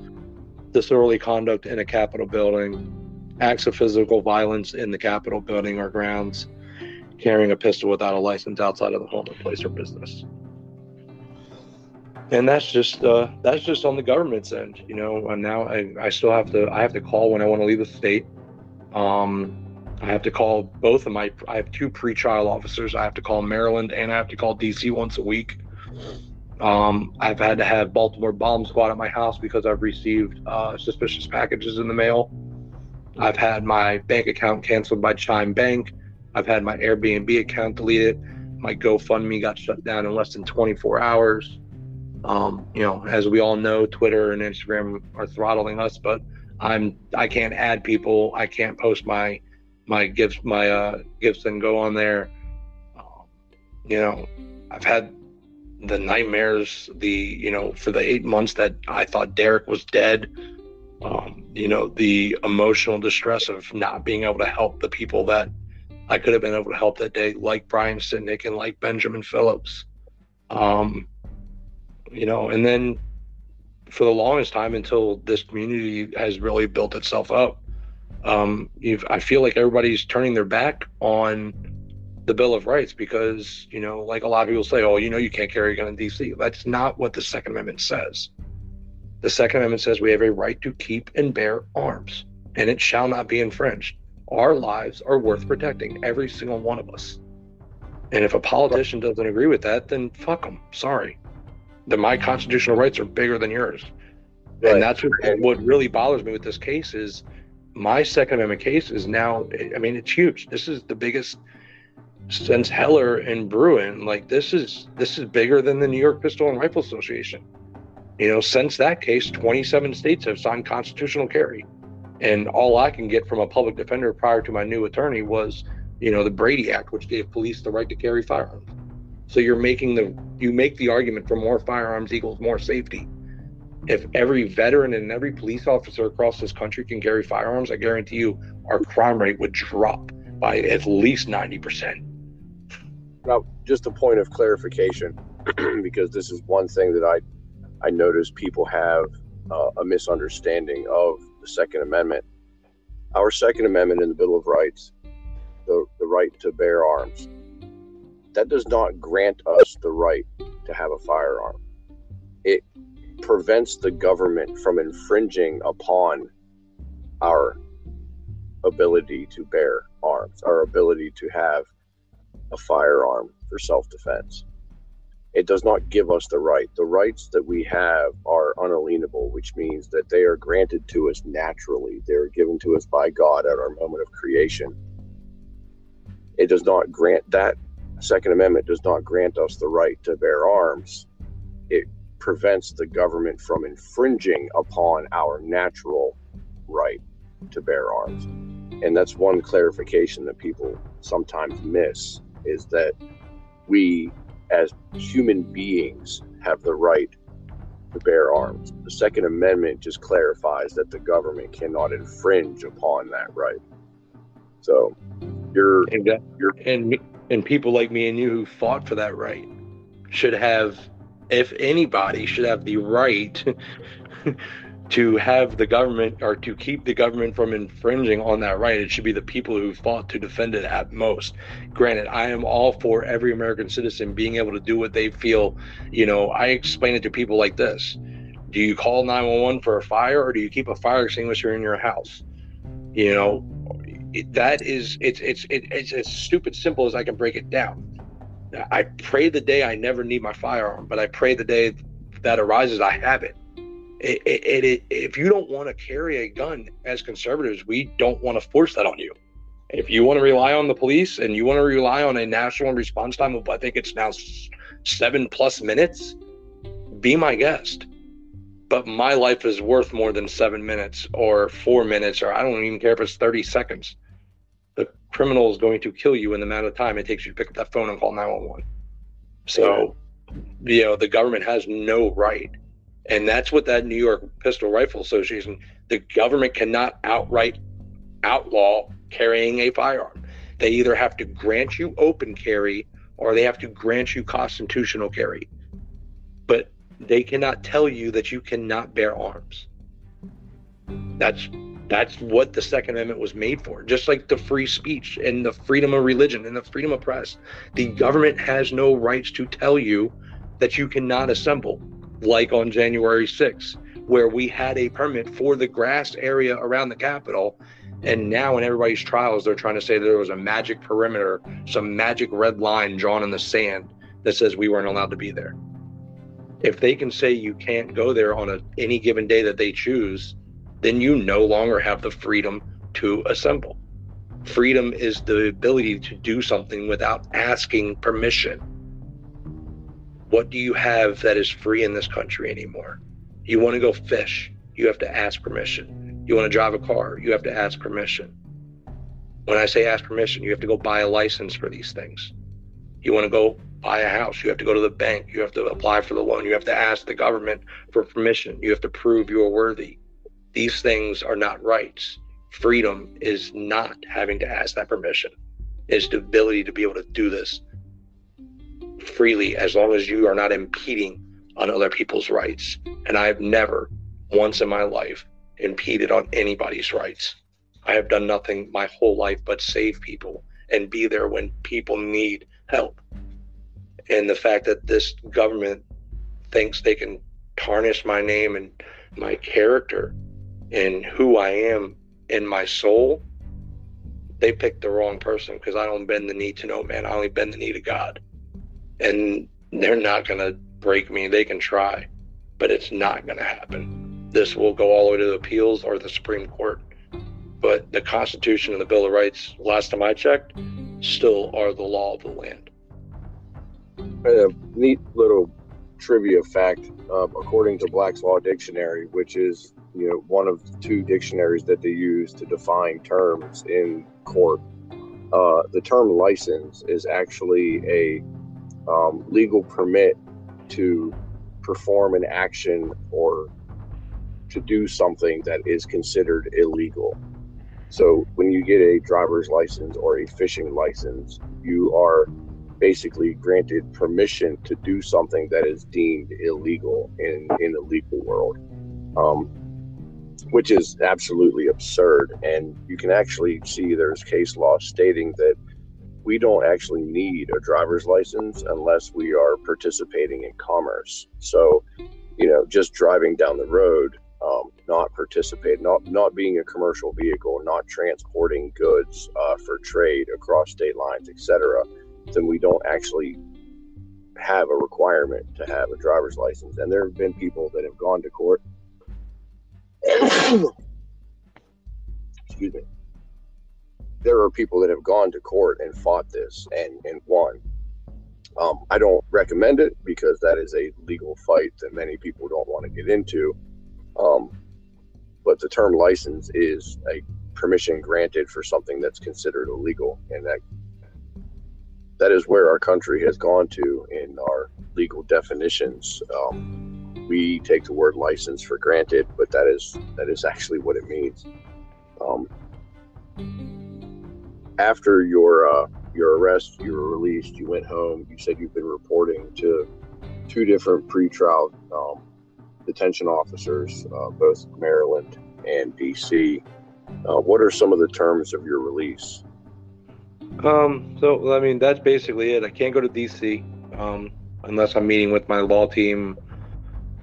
disorderly conduct in a Capitol building, acts of physical violence in the Capitol building or grounds carrying a pistol without a license outside of the home or place or business. And that's just uh, that's just on the government's end, you know. And now I, I still have to I have to call when I want to leave the state. Um, I have to call both of my I have two pre-trial officers. I have to call Maryland and I have to call DC once a week. Um, I've had to have Baltimore bomb squad at my house because I've received uh, suspicious packages in the mail. I've had my bank account canceled by Chime Bank. I've had my Airbnb account deleted. My GoFundMe got shut down in less than 24 hours. Um, you know, as we all know, Twitter and Instagram are throttling us, but I'm I can't add people. I can't post my my gifts my uh, GiveSendGo on there. Um, you know, I've had the nightmares. The you know for the eight months that I thought Derek was dead. Um, you know the emotional distress of not being able to help the people that I could have been able to help that day, like Brian Sicknick and like Benjamin Philips. Um, you know, and then for the longest time until this community has really built itself up, um, I feel like everybody's turning their back on the Bill of Rights because, you know, like a lot of people say, oh, you know, you can't carry a gun in DC. That's not what the Second Amendment says. The Second Amendment says we have a right to keep and bear arms, and it shall not be infringed. Our lives are worth protecting, every single one of us. And if a politician doesn't agree with that, then fuck them. Sorry. Then my constitutional rights are bigger than yours. And that's what, what really bothers me with this case is my Second Amendment case is now, I mean, it's huge. This is the biggest since Heller and Bruen. Like this is this is bigger than the New York Pistol and Rifle Association. You know, since that case, 27 states have signed constitutional carry. And all I can get from a public defender prior to my new attorney was, you know, the Brady Act, which gave police the right to carry firearms. So you're making the you make the argument for more firearms equals more safety. If every veteran and every police officer across this country can carry firearms, I guarantee you our crime rate would drop by at least 90%. Now, just a point of clarification, [clears throat] because this is one thing that I I notice people have uh, a misunderstanding of the Second Amendment. Our Second Amendment in the Bill of Rights, the, the right to bear arms, that does not grant us the right to have a firearm. It prevents the government from infringing upon our ability to bear arms, our ability to have a firearm for self defense. It does not give us the right. The rights that we have are unalienable, which means that they are granted to us naturally. They are given to us by God at our moment of creation. It does not grant that Second Amendment does not grant us the right to bear arms. It prevents the government from infringing upon our natural right to bear arms. And that's one clarification that people sometimes miss is that we as human beings have the right to bear arms. The Second Amendment just clarifies that the government cannot infringe upon that right. So you're and uh, you're and and people like me and you who fought for that right should have if anybody should have the right [laughs] to have the government or to keep the government from infringing on that right. It should be the people who fought to defend it at most. Granted i am all for every american citizen being able to do what they feel you know i explain it to people like this. Do you call 911 for a fire or do you keep a fire extinguisher in your house? You know it, that is it's it's it, it's as stupid simple as i can break it down i pray the day i never need my firearm but i pray the day that arises i have it it, it, it, if you don't want to carry a gun as conservatives, we don't want to force that on you. If you want to rely on the police and you want to rely on a national response time of, I think it's now seven plus minutes, be my guest. But my life is worth more than seven minutes or four minutes, or I don't even care if it's 30 seconds. Criminal is going to kill you in the amount of time it takes you to pick up that phone and call 911. So, you know, the government has no right and that's what that New York Pistol Rifle Association, the government cannot outright outlaw carrying a firearm. They either have to grant you open carry or they have to grant you constitutional carry. But they cannot tell you that you cannot bear arms. That's that's what the Second Amendment was made for. Just like the free speech and the freedom of religion and the freedom of press. The government has no rights to tell you that you cannot assemble like on January 6th, where we had a permit for the grass area around the Capitol. And now, in everybody's trials, they're trying to say there was a magic perimeter, some magic red line drawn in the sand that says we weren't allowed to be there. If they can say you can't go there on a, any given day that they choose, then you no longer have the freedom to assemble. Freedom is the ability to do something without asking permission. What do you have that is free in this country anymore? You want to go fish, you have to ask permission. You want to drive a car, you have to ask permission. When I say ask permission, you have to go buy a license for these things. You want to go buy a house, you have to go to the bank, you have to apply for the loan, you have to ask the government for permission, you have to prove you are worthy. These things are not rights. Freedom is not having to ask that permission, is the ability to be able to do this freely as long as you are not impeding on other people's rights. And I've never once in my life impeded on anybody's rights. I have done nothing my whole life but save people and be there when people need help. And the fact that this government thinks they can tarnish my name and my character and who I am in my soul, they picked the wrong person because I don't bend the knee to no man. I only bend the knee to God. And they're not going to break me. They can try, but it's not going to happen. This will go all the way to the appeals or the Supreme Court. But the Constitution and the Bill of Rights, last time I checked, still are the law of the land. A neat little trivia fact, uh, according to Black's Law Dictionary, which is you know one of two dictionaries that they use to define terms in court. Uh, the term license is actually a um, legal permit to perform an action or to do something that is considered illegal. So when you get a driver's license or a fishing license, you are basically granted permission to do something that is deemed illegal in in the legal world, um, which is absolutely absurd. And you can actually see there's case law stating that we don't actually need a driver's license unless we are participating in commerce. So, you know, just driving down the road, um, not participating, not not being a commercial vehicle, not transporting goods uh, for trade across state lines, etc., then we don't actually have a requirement to have a driver's license. And there have been people that have gone to court. Excuse me there are people that have gone to court and fought this and, and won. Um, I don't recommend it because that is a legal fight that many people don't want to get into. Um, but the term license is a permission granted for something that's considered illegal, and that that is where our country has gone to in our legal definitions. Um, we take the word license for granted, but that is that is actually what it means. Um, after your uh, your arrest, you were released. You went home. You said you've been reporting to two different pretrial um, detention officers, uh, both Maryland and DC. Uh, what are some of the terms of your release? Um, so I mean, that's basically it. I can't go to DC um, unless I'm meeting with my law team,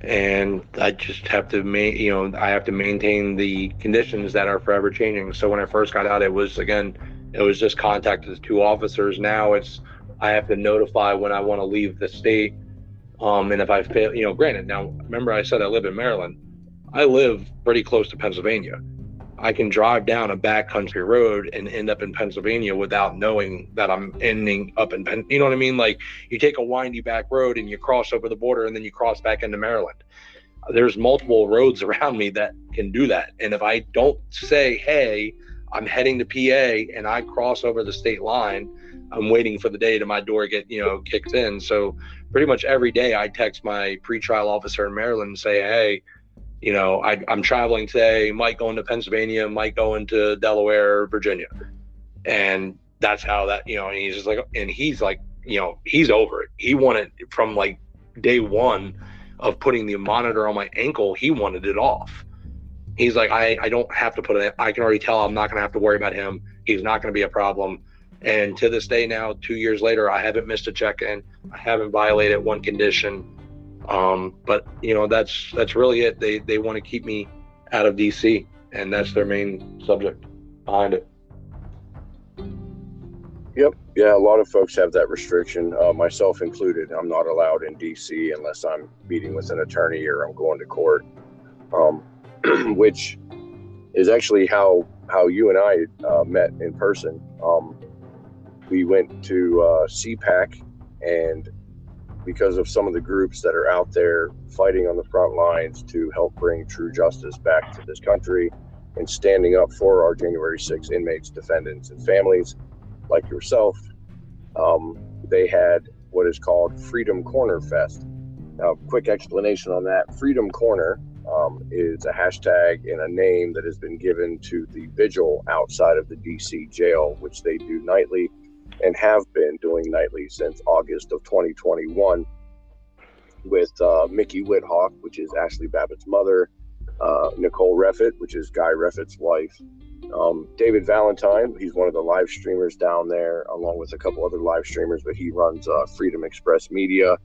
and I just have to you know, I have to maintain the conditions that are forever changing. So when I first got out, it was again it was just contact the two officers. Now it's I have to notify when I want to leave the state. Um, and if I fail, you know, granted, now remember I said I live in Maryland. I live pretty close to Pennsylvania. I can drive down a backcountry road and end up in Pennsylvania without knowing that I'm ending up in Penn. You know what I mean? Like you take a windy back road and you cross over the border and then you cross back into Maryland. There's multiple roads [laughs] around me that can do that. And if I don't say, hey, I'm heading to PA and I cross over the state line. I'm waiting for the day to my door get, you know, kicked in. So pretty much every day I text my pretrial officer in Maryland and say, Hey, you know, I, am traveling today, might go into Pennsylvania, might go into Delaware, Virginia. And that's how that, you know, and he's just like, and he's like, you know, he's over it. He wanted from like day one of putting the monitor on my ankle, he wanted it off he's like, I, I don't have to put it. I can already tell I'm not going to have to worry about him. He's not going to be a problem. And to this day now, two years later, I haven't missed a check-in. I haven't violated one condition. Um, but you know, that's that's really it. They they want to keep me out of DC, and that's their main subject behind it. Yep. Yeah, a lot of folks have that restriction, uh, myself included. I'm not allowed in DC unless I'm meeting with an attorney or I'm going to court, um, [clears throat] which is actually how how you and I uh, met in person. Um, we went to uh, CPAC, and because of some of the groups that are out there fighting on the front lines to help bring true justice back to this country and standing up for our January 6 inmates, defendants, and families like yourself, um, they had what is called Freedom Corner Fest. Now, quick explanation on that Freedom Corner um, is a hashtag and a name that has been given to the vigil outside of the DC jail, which they do nightly and have been doing nightly since August of 2021 with uh, Micki Witthoeft, which is Ashli Babbitt's mother, uh, Nicole Reffitt, which is Guy Reffitt's wife, um, David Valentine, he's one of the live streamers down there, along with a couple other live streamers, but he runs uh, Freedom Express Media.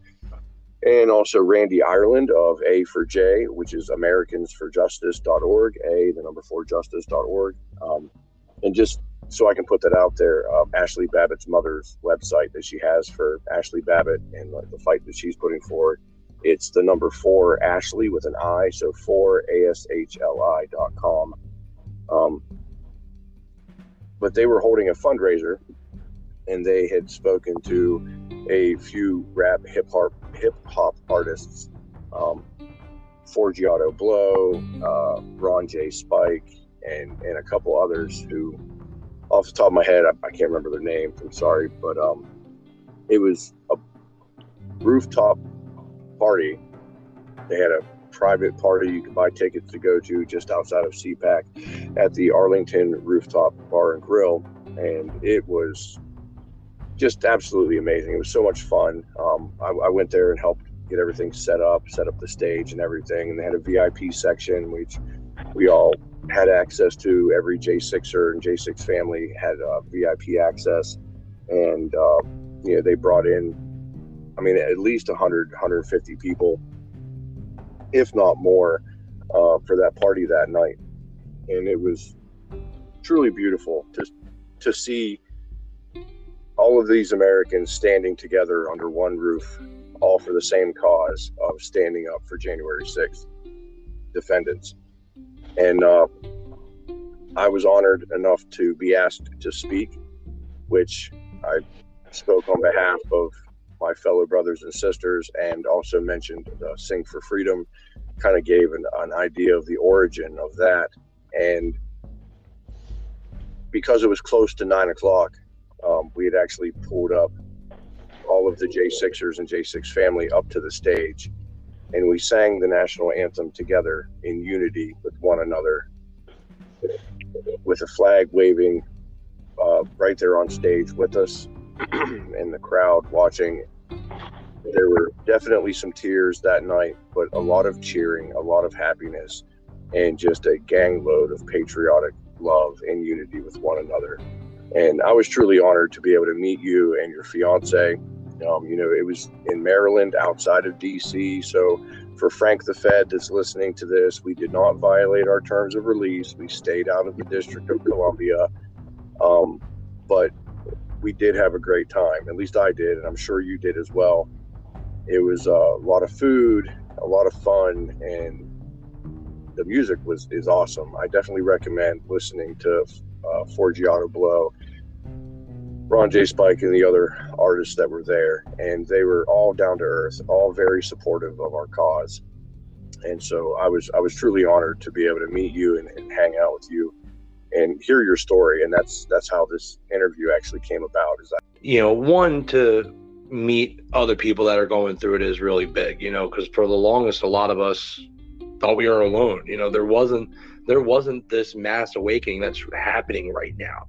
And also Randy Ireland of A for J, which is AmericansForJustice.org, A, the number four justice.org. Um, and just so I can put that out there, uh, Ashli Babbitt's mother's website that she has for Ashley Babbitt and like, the fight that she's putting forward. It's the number four Ashley with an I, so four A S H L I dot com. Um, but they were holding a fundraiser and they had spoken to a few rap hip hop hip hop artists um, Forgiato Blow, uh, Ron J. Spike, and and a couple others who, off the top of my head, I, I can't remember their names. I'm sorry, but um, it was a rooftop party. They had a private party you could buy tickets to go to just outside of CPAC at the Arlington Rooftop Bar and Grill, and it was just absolutely amazing. It was so much fun. Um, I, I, went there and helped get everything set up, set up the stage and everything, and they had a VIP section which we all had access to. Every J6er and J6 family had uh, VIP access, and uh, you know they brought in, I mean, at least 100, 150 people if not more, uh, for that party that night. And it was truly beautiful to to see all of these Americans standing together under one roof, all for the same cause of standing up for January 6th defendants. And uh, I was honored enough to be asked to speak, which I spoke on behalf of my fellow brothers and sisters, and also mentioned Sing for Freedom, kind of gave an, an idea of the origin of that. And because it was close to nine o'clock, um, we had actually pulled up all of the J6ers and J6 family up to the stage, and we sang the national anthem together in unity with one another, with a flag waving uh, right there on stage with us [clears throat] and the crowd watching. There were definitely some tears that night, but a lot of cheering, a lot of happiness, and just a gang load of patriotic love and unity with one another. And I was truly honored to be able to meet you and your fiance. Um, you know, it was in Maryland outside of DC. So for Frank the Fed that's listening to this, we did not violate our terms of release. We stayed out of the District of Columbia. Um, but we did have a great time. At least I did, and I'm sure you did as well. It was uh, a lot of food, a lot of fun, and the music was is awesome. I definitely recommend listening to uh, Forgiato Blow, Ron J. Spike, and the other artists that were there, and they were all down to earth, all very supportive of our cause. And so I was I was truly honored to be able to meet you and, and hang out with you and hear your story and that's that's how this interview actually came about is that you know one to meet other people that are going through it is really big you know because for the longest a lot of us thought we were alone you know there wasn't there wasn't this mass awakening that's happening right now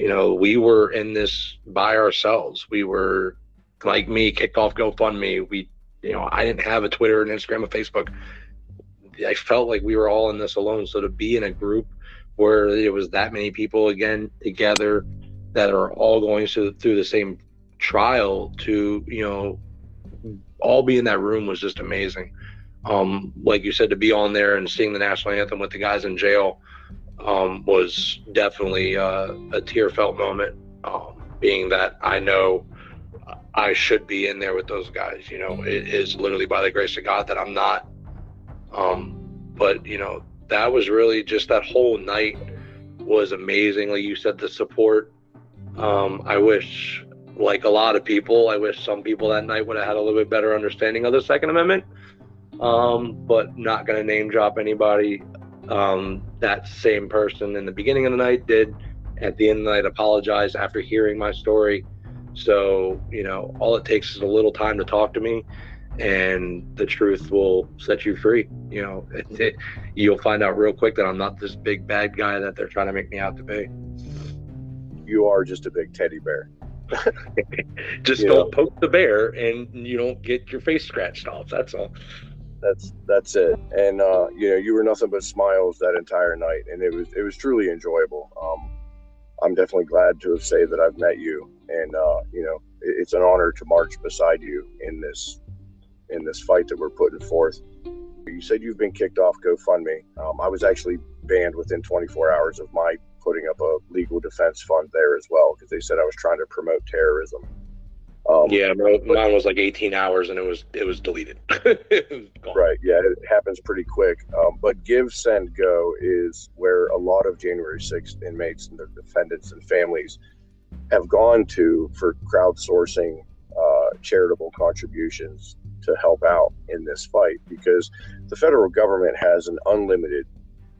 you know we were in this by ourselves. We were like me kicked off gofundme. We you know i didn't have a twitter and instagram and facebook. I felt like we were all in this alone. So to be in a group where it was that many people again together that are all going through, through the same trial to you know all be in that room was just amazing. Um like you said to be on there and sing the national anthem with the guys in jail um was definitely uh, a tear felt moment um being that I know I should be in there with those guys. You know, it is literally by the grace of God that I'm not. Um, but you know, that was really just that whole night was amazing. Like you said, the support. Um, I wish, like a lot of people, I wish some people that night would have had a little bit better understanding of the Second Amendment. Um, but not going to name drop anybody. Um, that same person in the beginning of the night did at the end of the night apologize after hearing my story. So, you know, all it takes is a little time to talk to me and the truth will set you free. You know, it, it, you'll find out real quick that I'm not this big bad guy that they're trying to make me out to be. You are just a big teddy bear. [laughs] Just You don't know. poke the bear and you don't get your face scratched off. That's all. That's that's it. And uh, you know, you were nothing but smiles that entire night, and it was it was truly enjoyable. Um, I'm definitely glad to have say that I've met you, and uh, you know, it, it's an honor to march beside you in this in this fight that we're putting forth. You said you've been kicked off GoFundMe. Um, I was actually banned within 24 hours of my putting up a legal defense fund there as well because they said I was trying to promote terrorism. Um, yeah, my- mine was like 18 hours and it was it was deleted. [laughs] It was. Right. Yeah, it happens pretty quick. Um, but GiveSendGo is where a lot of January 6th inmates and their defendants and families have gone to for crowdsourcing uh, charitable contributions to help out in this fight because the federal government has an unlimited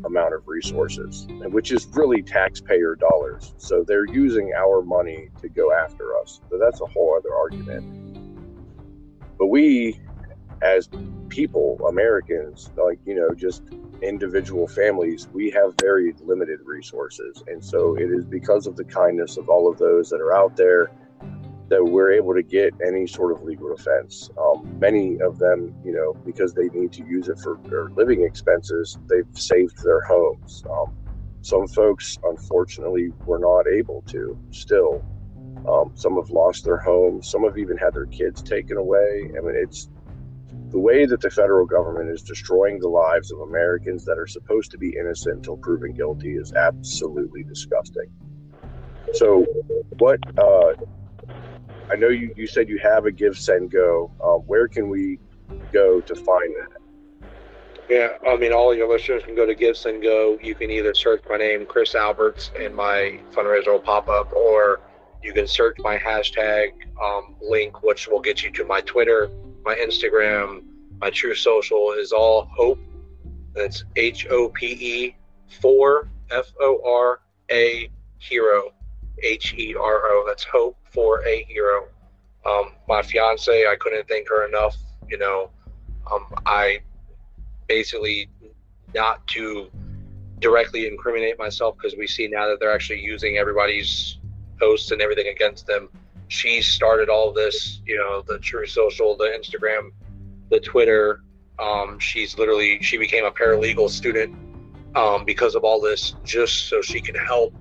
amount of resources, which is really taxpayer dollars. So they're using our money to go after us. So that's a whole other argument. But we, as people, Americans, like, you know, just individual families, we have very limited resources. And so it is because of the kindness of all of those that are out there that we're able to get any sort of legal defense. Um, many of them, you know, because they need to use it for their living expenses, they've saved their homes. Um, some folks, unfortunately, were not able to still. Um, some have lost their homes. Some have even had their kids taken away. I mean, it's the way that the federal government is destroying the lives of Americans that are supposed to be innocent until proven guilty is absolutely disgusting. So, what uh, I know you, you said you have a GiveSendGo. Uh, where can we go to find that? Yeah, I mean, all your listeners can go to GiveSendGo. You can either search my name, Chris Alberts, and my fundraiser will pop up, or you can search my hashtag um, link, which will get you to my Twitter, my Instagram, my Truth Social is all Hope. That's H O P E four F O R A Hero, H E R O. That's Hope for a Hero. Um, my fiance, I couldn't thank her enough. You know, um, I basically not to directly incriminate myself because we see now that they're actually using everybody's posts and everything against them. She started all this, you know, the Truth Social, the Instagram, the Twitter. Um, she's literally she became a paralegal student um, because of all this, just so she can help,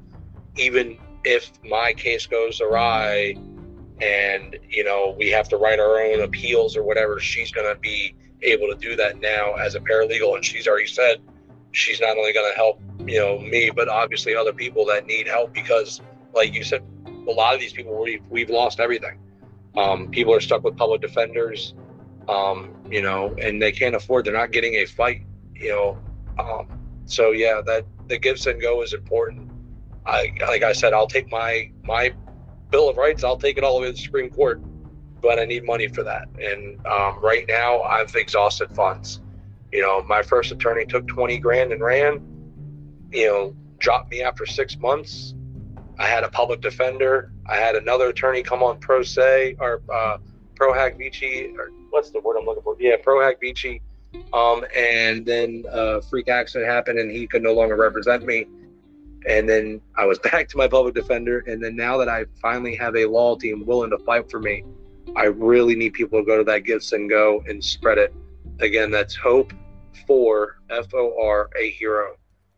even if my case goes awry and you know we have to write our own appeals or whatever. She's gonna be able to do that now as a paralegal, and she's already said she's not only gonna help you know me, but obviously other people that need help because, like you said, a lot of these people we've we've lost everything. Um, people are stuck with public defenders, um, you know, and they can't afford. They're not getting a fight, you know. Um, so yeah, that the and go is important. I like I said, I'll take my my bill of rights. I'll take it all the way to the Supreme Court, but I need money for that. And um, right now, I've exhausted funds. You know, my first attorney took twenty grand and ran. You know, dropped me after six months. I had a public defender. I had another attorney come on pro se or uh, pro hac vice or what's the word I'm looking for? Yeah, pro hac vice. Um, and then a freak accident happened and he could no longer represent me. And then I was [laughs] back to my public defender. And then now that I finally have a law team willing to fight for me, I really need people to go to that GiveSendGo and spread it. Again, that's Hope for F O R A Hero.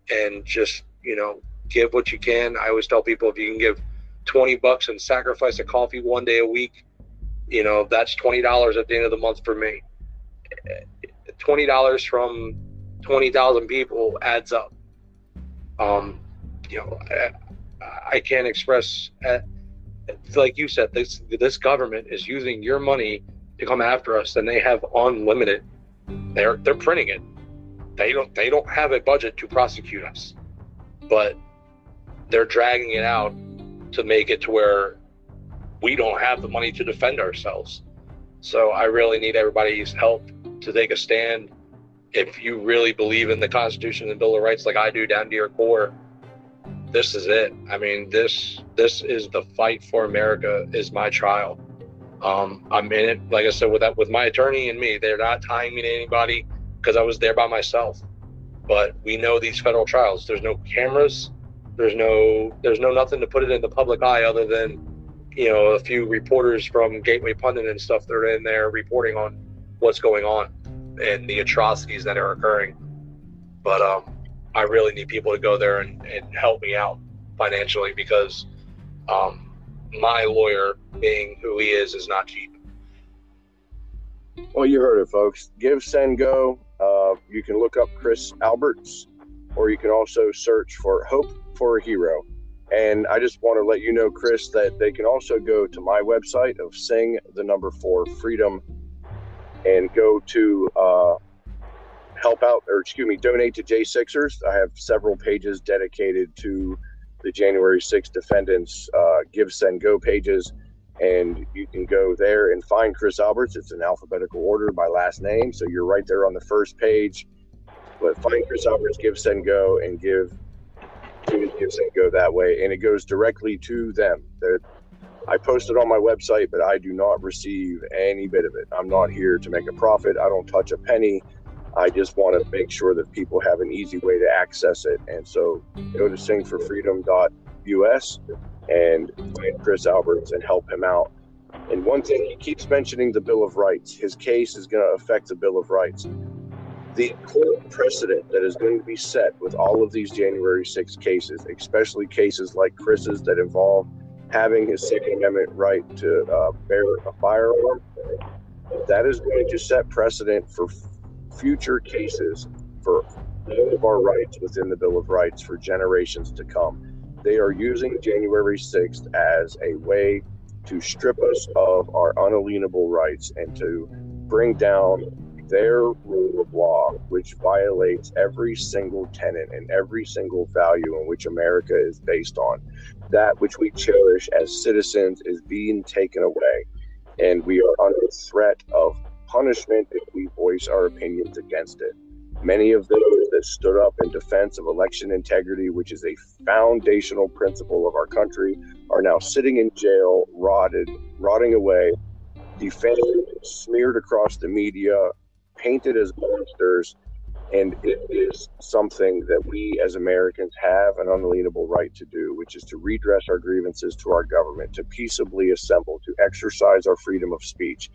And just, you know, give what you can. I always tell people if you can give 20 bucks and sacrifice a coffee one day a week, you know, that's $20 at the end of the month for me. $20 from 20,000 people adds up. Um, you know, I, I can't express uh, like you said, this this government is using your money to come after us, and they have unlimited. They're they're printing it. They don't they don't have a budget to prosecute us, but they're dragging it out to make it to where we don't have the money to defend ourselves. So I really need everybody's help to take a stand. If you really believe in the Constitution and Bill of Rights, like I do, down to your core, this is it. I mean, this this is the fight for America. Is my trial. Um, I'm in it, like I said, with that with my attorney and me. They're not tying me to anybody because I was there by myself. But we know these federal trials. There's no cameras. There's no there's no nothing to put it in the public eye other than you know a few reporters from Gateway Pundit and stuff that are in there reporting on what's going on and the atrocities that are occurring. But um, I really need people to go there and, and help me out financially because um, my lawyer, being who he is, is not cheap. Well, you heard it, folks. GiveSendGo. Uh, you can look up Chris Alberts, or you can also search for Hope for a Hero. And I just want to let you know, Chris, that they can also go to my website of Sing the Number Four Freedom and go to uh, help out, or excuse me, donate to J Sixers. I have several pages dedicated to the January 6th defendants, uh, GiveSendGo pages. And you can go there and find Chris Alberts. It's in alphabetical order by last name. So you're right there on the first page. But find Chris Alberts, GiveSendGo, and give GiveSendGo that way. And it goes directly to them. They're, I post it on my website, but I do not receive any bit of it. I'm not here to make a profit. I don't touch a penny. I just want to make sure that people have an easy way to access it. And so go to singforfreedom.us and find Chris Alberts and help him out. And one thing, he keeps mentioning the Bill of Rights. His case is going to affect the Bill of Rights. The court precedent that is going to be set with all of these January 6 cases, especially cases like Chris's that involve having his Second Amendment right to uh, bear a firearm, that is going to set precedent for future cases for all of our rights within the Bill of Rights for generations to come. They are using January 6th as a way to strip us of our unalienable rights and to bring down their rule of law, which violates every single tenet and every single value in which America is based on. That which we cherish as citizens is being taken away, and we are under threat of punishment if we voice our opinions against it. Many of those that stood up in defense of election integrity, which is a foundational principle of our country, are now sitting in jail, rotted, rotting away, defamed, smeared across the media, painted as monsters. And it is something that we as Americans have an unalienable right to do, which is to redress our grievances to our government, to peaceably assemble, to exercise our freedom of speech.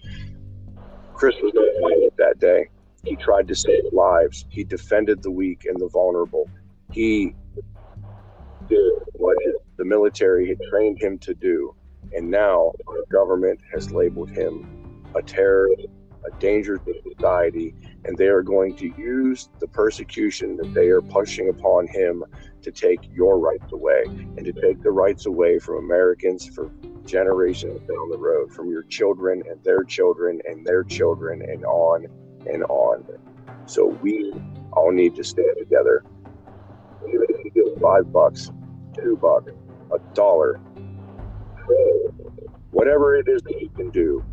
Chris was not violent that day. He tried to save lives. He defended the weak and the vulnerable. He did what the military had trained him to do. And now our government has labeled him a terrorist, a danger to society, and they are going to use the persecution that they are pushing upon him to take your rights away and to take the rights away from Americans for generations down the road, from your children and their children and their children and on and on. So we all need to stand together. Even if you give five bucks, two bucks, a dollar, whatever it is that you can do,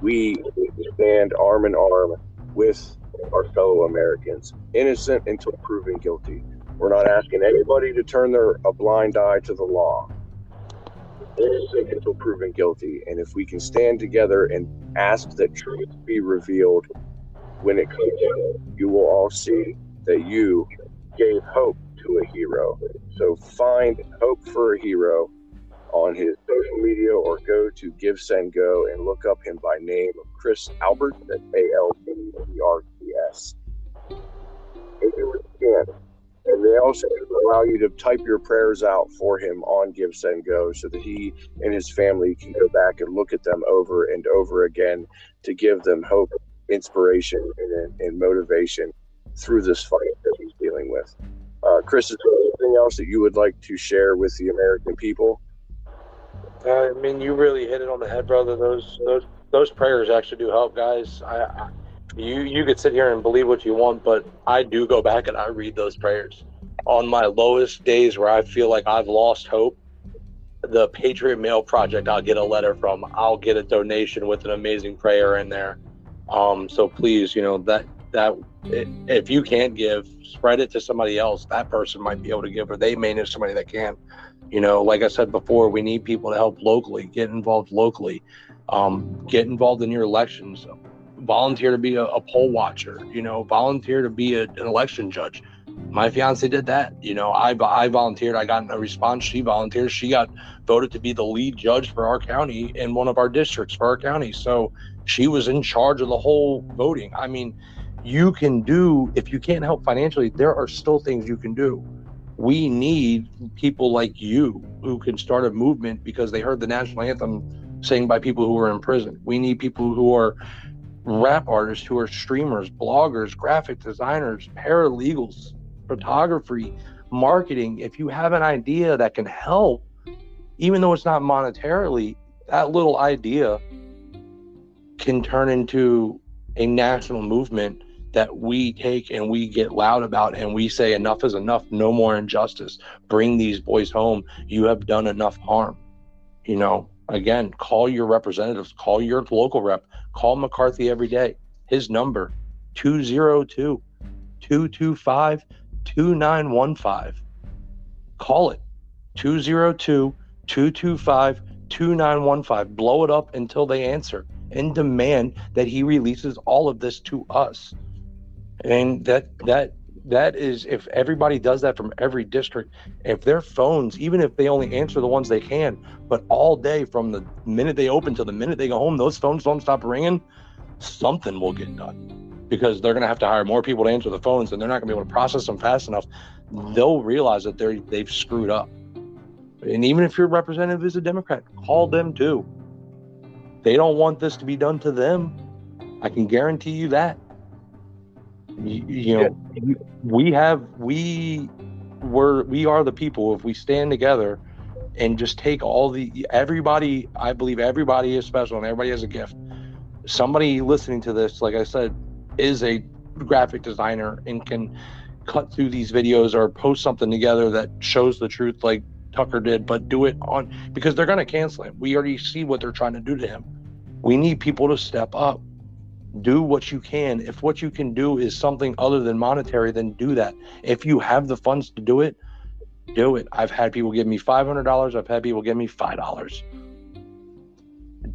we stand arm in arm with our fellow Americans, innocent until proven guilty. We're not asking anybody to turn their a blind eye to the law. Innocent until proven guilty. And if we can stand together and ask that truth be revealed, when it comes out, you will all see that you gave hope to a hero. So find hope for a hero on his social media or go to GiveSendGo and look up him by name of Chris Albert. That's A L B E R T S. It again. And they also allow you to type your prayers out for him on GiveSendGo so that he and his family can go back and look at them over and over again to give them hope, inspiration, and, and motivation through this fight that he's dealing with. Uh, Chris, is there anything else that you would like to share with the American people? Uh, I mean, you really hit it on the head, brother. Those those those prayers actually do help, guys. I, I you you could sit here and believe what you want, but I do go back and I read those prayers on my lowest days where I feel like I've lost hope. The Patriot Mail Project, I'll get a letter from. I'll get a donation with an amazing prayer in there. Um, so please, you know that that if you can't give, spread it to somebody else. That person might be able to give, or they may know somebody that can. You know, like I said before, we need people to help locally, get involved locally, um, get involved in your elections, volunteer to be a, a poll watcher, you know, volunteer to be a, an election judge. My fiance did that. You know, I, I volunteered. I got a response. She volunteered. She got voted to be the lead judge for our county in one of our districts for our county. So she was in charge of the whole voting. I mean, you can do, if you can't help financially, there are still things you can do we need people like you who can start a movement because they heard the national anthem sang by people who are in prison. We need people who are rap artists, who are streamers, bloggers, graphic designers, paralegals, photography, marketing. If you have an idea that can help, even though it's not monetarily, that little idea can turn into a national movement that we take and we get loud about and we say enough is enough no more injustice. Bring these boys home. You have done enough harm. You know again call your representatives call your local rep call mccarthy every day. His number 202 225 2915 call it 202 225 2915 blow it up until they answer and demand that he releases all of this to us. And that that that is if everybody does that from every district if their phones even if they only answer the ones they can but all day from the minute they open to the minute they go home those phones don't stop ringing something will get done. Because they're going to have to hire more people to answer the phones and they're not going to be able to process them fast enough. They'll realize that they're they've screwed up. And even if your representative is a democrat call them too. They don't want this to be done to them. I can guarantee you that you, you know yeah. we have we were we are the people if we stand together and just take all the everybody i believe everybody is special and everybody has a gift. Somebody listening to this like i said is a graphic designer and can cut through these videos or post something together that shows the truth like tucker did but do it on because they're going to cancel him. We already see what they're trying to do to him. We need people to step up do what you can. If what you can do is something other than monetary, then do that. If you have the funds to do it, do it. I've had people give me $500. I've had people give me $5.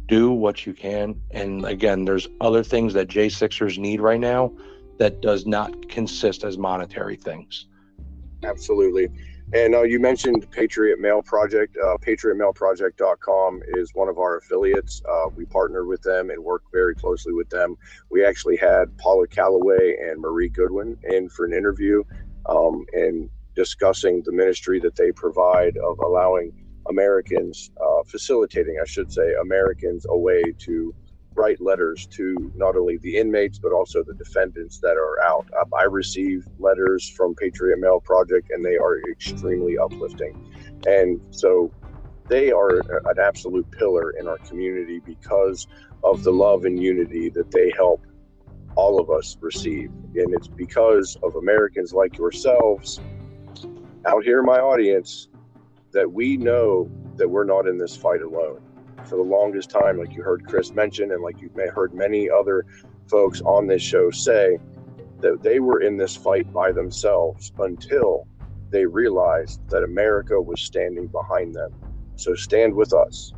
Do what you can. And again, there's other things that J6ers need right now that does not consist as monetary things. Absolutely. And uh, you mentioned Patriot Mail Project. Uh, PatriotMailProject.com is one of our affiliates. Uh, we partner with them and work very closely with them. We actually had Paula Calloway and Marie Goodwin in for an interview um, and discussing the ministry that they provide of allowing Americans, uh, facilitating, I should say, Americans a way to write letters to not only the inmates but also the defendants that are out. Um, I receive letters from Patriot Mail Project, and they are extremely uplifting. And so they are an absolute pillar in our community because of the love and unity that they help all of us receive. And it's because of Americans like yourselves out here in my audience that we know that we're not in this fight alone for the longest time, like you heard Chris mention, and like you've heard many other folks on this show say, that they were in this fight by themselves until they realized that America was standing behind them. So stand with us.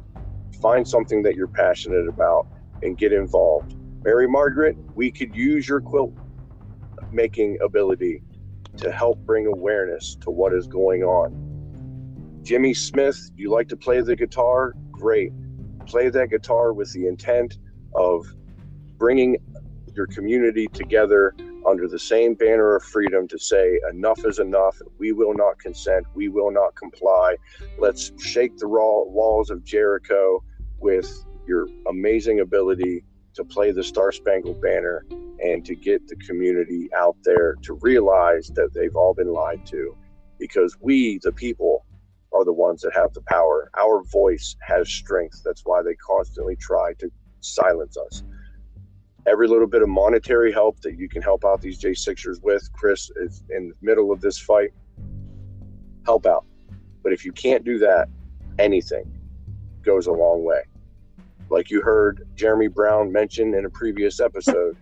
Find something that you're passionate about and get involved. Mary Margaret, we could use your quilt making ability to help bring awareness to what is going on. Jimmy Smith, you like to play the guitar? Great play that guitar with the intent of bringing your community together under the same banner of freedom to say enough is enough. We will not consent. We will not comply. Let's shake the raw walls of jericho with your amazing ability to play the star spangled banner and to get the community out there to realize that they've all been lied to. Because we the people are the ones that have the power. Our voice has strength. That's why they constantly try to silence us. Every little bit of monetary help that you can help out these J6ers with, Chris is in the middle of this fight. Help out. But if you can't do that, anything goes a long way. Like you heard Jeremy Brown mention in a previous episode,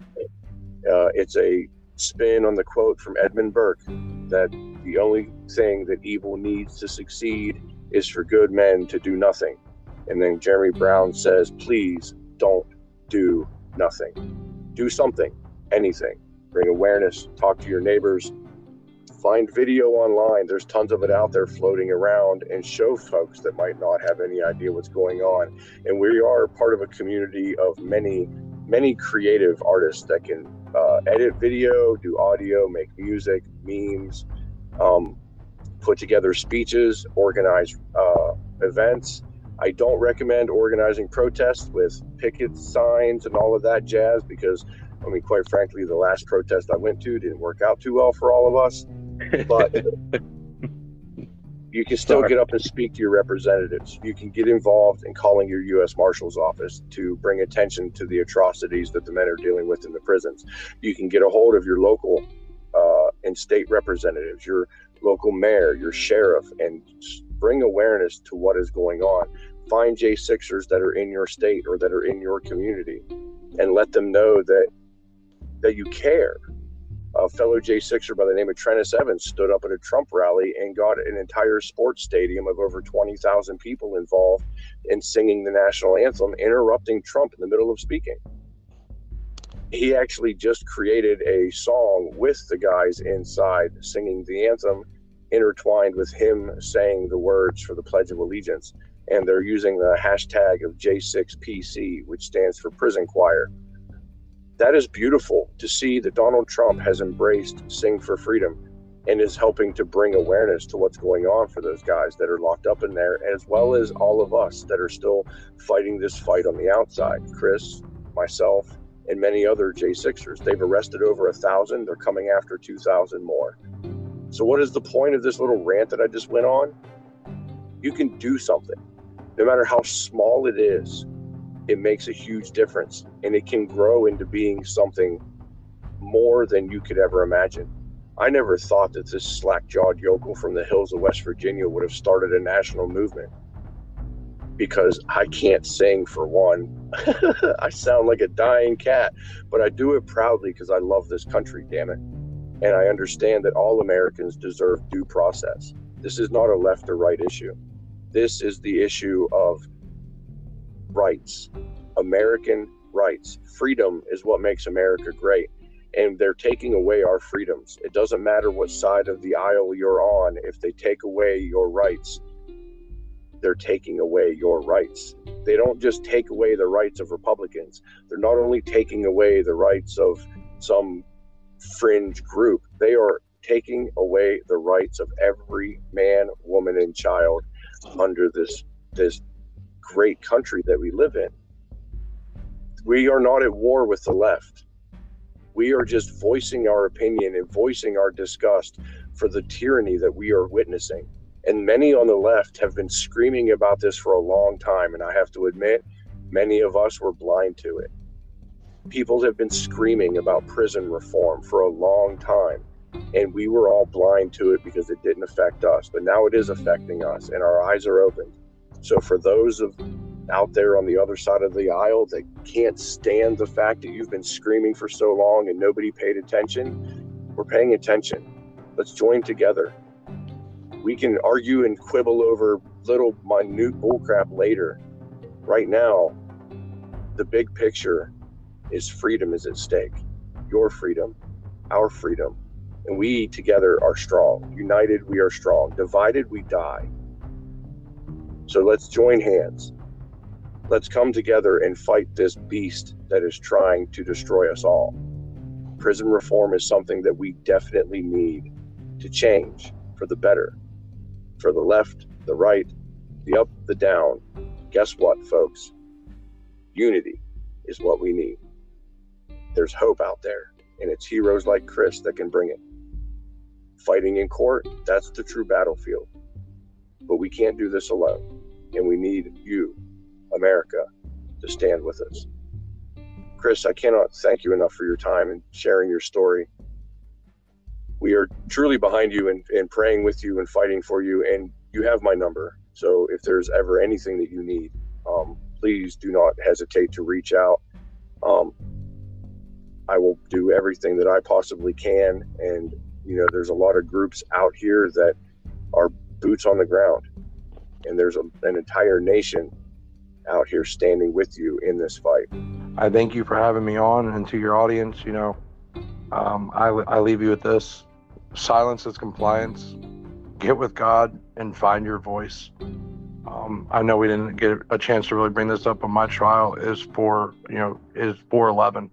uh, it's a spin on the quote from Edmund Burke that the only thing that evil needs to succeed is for good men to do nothing. And then Jeremy Brown says, please don't do nothing. Do something, anything. Bring awareness, talk to your neighbors, find video online. There's tons of it out there floating around and show folks that might not have any idea what's going on. And we are part of a community of many, many creative artists that can uh, edit video, do audio, make music, memes, um, put together speeches, organize uh, events. I don't recommend organizing protests with picket signs and all of that jazz because, I mean, quite frankly, the last protest I went to didn't work out too well for all of us. But [laughs] you can still Sorry. get up and speak to your representatives. You can get involved in calling your U.S. Marshal's office to bring attention to the atrocities that the men are dealing with in the prisons. You can get a hold of your local uh, and state representatives, your local mayor, your sheriff, and bring awareness to what is going on. Find J6ers that are in your state or that are in your community and let them know that that you care. A fellow J6er by the name of Trennis Evans stood up at a Trump rally and got an entire sports stadium of over 20,000 people involved in singing the national anthem, interrupting Trump in the middle of speaking. He actually just created a song with the guys inside singing the anthem, intertwined with him saying the words for the Pledge of Allegiance. And they're using the hashtag of J6PC, which stands for Prison Choir that is beautiful to see that Donald Trump has embraced Sing for Freedom and is helping to bring awareness to what's going on for those guys that are locked up in there, as well as all of us that are still fighting this fight on the outside. Chris, myself, and many other J6ers. They've arrested over a thousand. They're coming after 2,000 more. So, what is the point of this little rant that I just went on? You can do something, no matter how small it is it makes a huge difference and it can grow into being something more than you could ever imagine. I never thought that this slack jawed yokel from the hills of West Virginia would have started a national movement because I can't sing for one. [laughs] I sound like a dying cat, but I do it proudly because I love this country, damn it. And I understand that all Americans deserve due process. This is not a left or right issue. This is the issue of rights, American rights. Freedom is what makes America great. And they're taking away our freedoms. It doesn't matter what side of the aisle you're on, if they take away your rights, they're taking away your rights. They don't just take away the rights of Republicans, they're not only taking away the rights of some fringe group, they are taking away the rights of every man, woman, and child under this this great country that we live in. We are not at war with the left. We are just voicing our opinion and voicing our disgust for the tyranny that we are witnessing. And many on the left have been screaming about this for a long time. And I have to admit, many of us were blind to it. People have been screaming about prison reform for a long time. And we were all blind to it because it didn't affect us. But now it is affecting us, and our eyes are opened. So for those of out there on the other side of the aisle that can't stand the fact that you've been screaming for so long and nobody paid attention, we're paying attention. Let's join together. We can argue and quibble over little minute bullcrap later. Right now, the big picture is freedom is at stake. Your freedom, our freedom. And we together are strong. United, we are strong. Divided, we die. So let's join hands. Let's come together and fight this beast that is trying to destroy us all. Prison reform is something that we definitely need to change for the better. For the left, the right, the up, the down. Guess what, folks? Unity is what we need. There's hope out there, and it's heroes like Chris that can bring it. Fighting in court, that's the true battlefield. but we can't do this alone. And we need you, America, to stand with us. Chris, I cannot thank you enough for your time and sharing your story. We are truly behind you and, and praying with you and fighting for you. And you have my number. So if there's ever anything that you need, um, please do not hesitate to reach out. Um, I will do everything that I possibly can. And, you know, there's a lot of groups out here that are boots on the ground. And there's a, an entire nation out here standing with you in this fight. I thank you for having me on, and to your audience, you know, um, I, I leave you with this: silence is compliance. Get with God and find your voice. Um, I know we didn't get a chance to really bring this up, but my trial is for you know is for 11.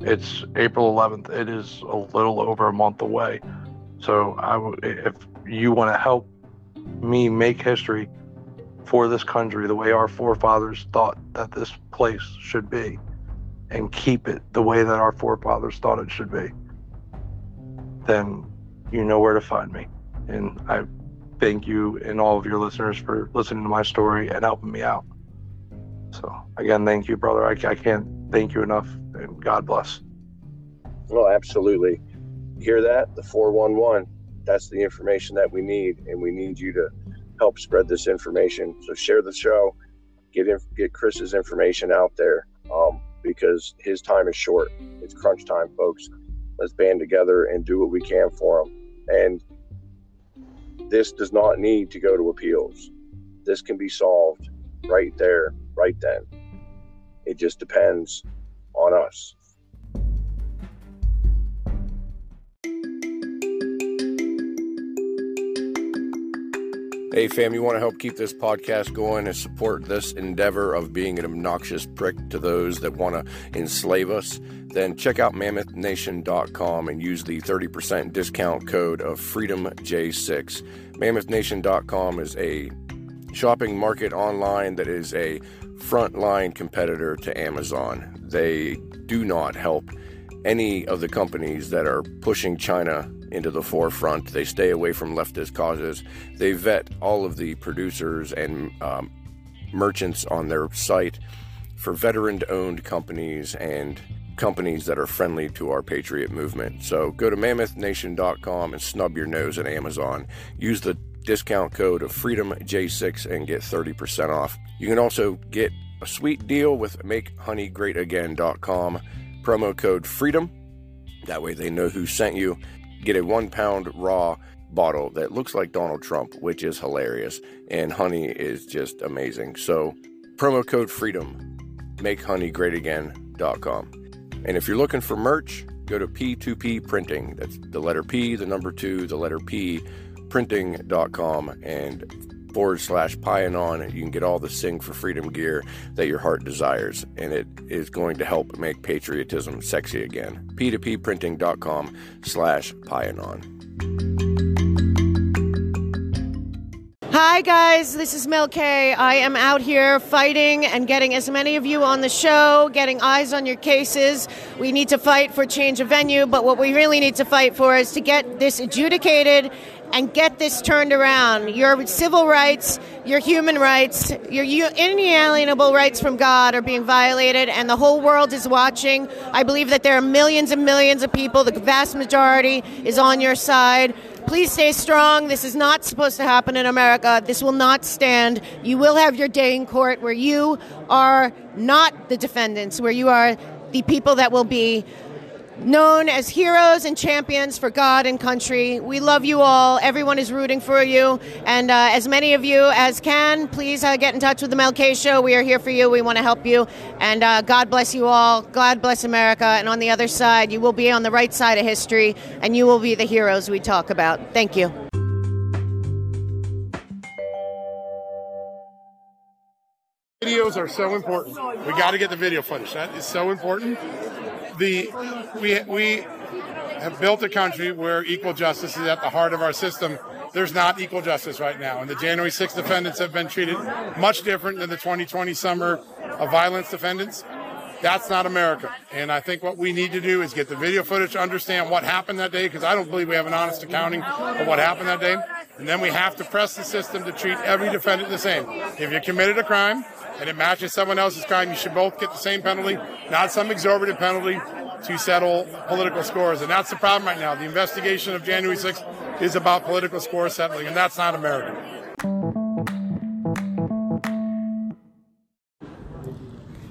It's April 11th. It is a little over a month away. So I w- if you want to help me make history for this country the way our forefathers thought that this place should be and keep it the way that our forefathers thought it should be, then you know where to find me. And I thank you and all of your listeners for listening to my story and helping me out. So, again, thank you, brother. I, I can't thank you enough, and God bless. Well, absolutely. Hear that? The 411. That's the information that we need, and we need you to help spread this information. So share the show, get in, get Chris's information out there, um, because his time is short. It's crunch time, folks. Let's band together and do what we can for him. And this does not need to go to appeals. This can be solved right there, right then. It just depends on us. Hey, fam, you want to help keep this podcast going and support this endeavor of being an obnoxious prick to those that want to enslave us? Then check out mammothnation.com and use the 30% discount code of FreedomJ6. Mammothnation.com is a shopping market online that is a frontline competitor to Amazon. They do not help any of the companies that are pushing China into the forefront. They stay away from leftist causes. They vet all of the producers and um, merchants on their site for veteran owned companies and companies that are friendly to our patriot movement. So go to mammothnation.com and snub your nose at Amazon. Use the discount code of FreedomJ6 and get 30% off. You can also get a sweet deal with MakeHoneyGreatAgain.com promo code FREEDOM. That way they know who sent you. Get a one pound raw bottle that looks like Donald Trump, which is hilarious. And honey is just amazing. So, promo code FREEDOM, MakeHoneyGreatAgain.com. And if you're looking for merch, go to P2P Printing. That's the letter P, the number two, the letter P, printing.com. And forward slash Pionon. You can get all the Sing for Freedom gear that your heart desires, and it is going to help make patriotism sexy again. P2Pprinting.com slash Pionon. Hi, guys. This is Mel K. I am out here fighting and getting as many of you on the show, getting eyes on your cases. We need to fight for change of venue, but what we really need to fight for is to get this adjudicated and get this turned around. Your civil rights, your human rights, your inalienable rights from God are being violated, and the whole world is watching. I believe that there are millions and millions of people, the vast majority is on your side. Please stay strong. This is not supposed to happen in America. This will not stand. You will have your day in court where you are not the defendants, where you are the people that will be known as heroes and champions for God and country. We love you all. Everyone is rooting for you. And uh, as many of you as can, please uh, get in touch with the Mel Show. We are here for you. We want to help you. And uh, God bless you all. God bless America. And on the other side, you will be on the right side of history and you will be the heroes we talk about. Thank you. Videos are so important. We got to get the video footage. That is so important. The we we have built a country where equal justice is at the heart of our system. There's not equal justice right now, and the January 6th defendants have been treated much different than the 2020 summer of violence defendants. That's not America. And I think what we need to do is get the video footage to understand what happened that day, because I don't believe we have an honest accounting of what happened that day. And then we have to press the system to treat every defendant the same. If you committed a crime and it matches someone else's crime, you should both get the same penalty, not some exorbitant penalty to settle political scores. And that's the problem right now. The investigation of January 6th is about political score settling, and that's not American.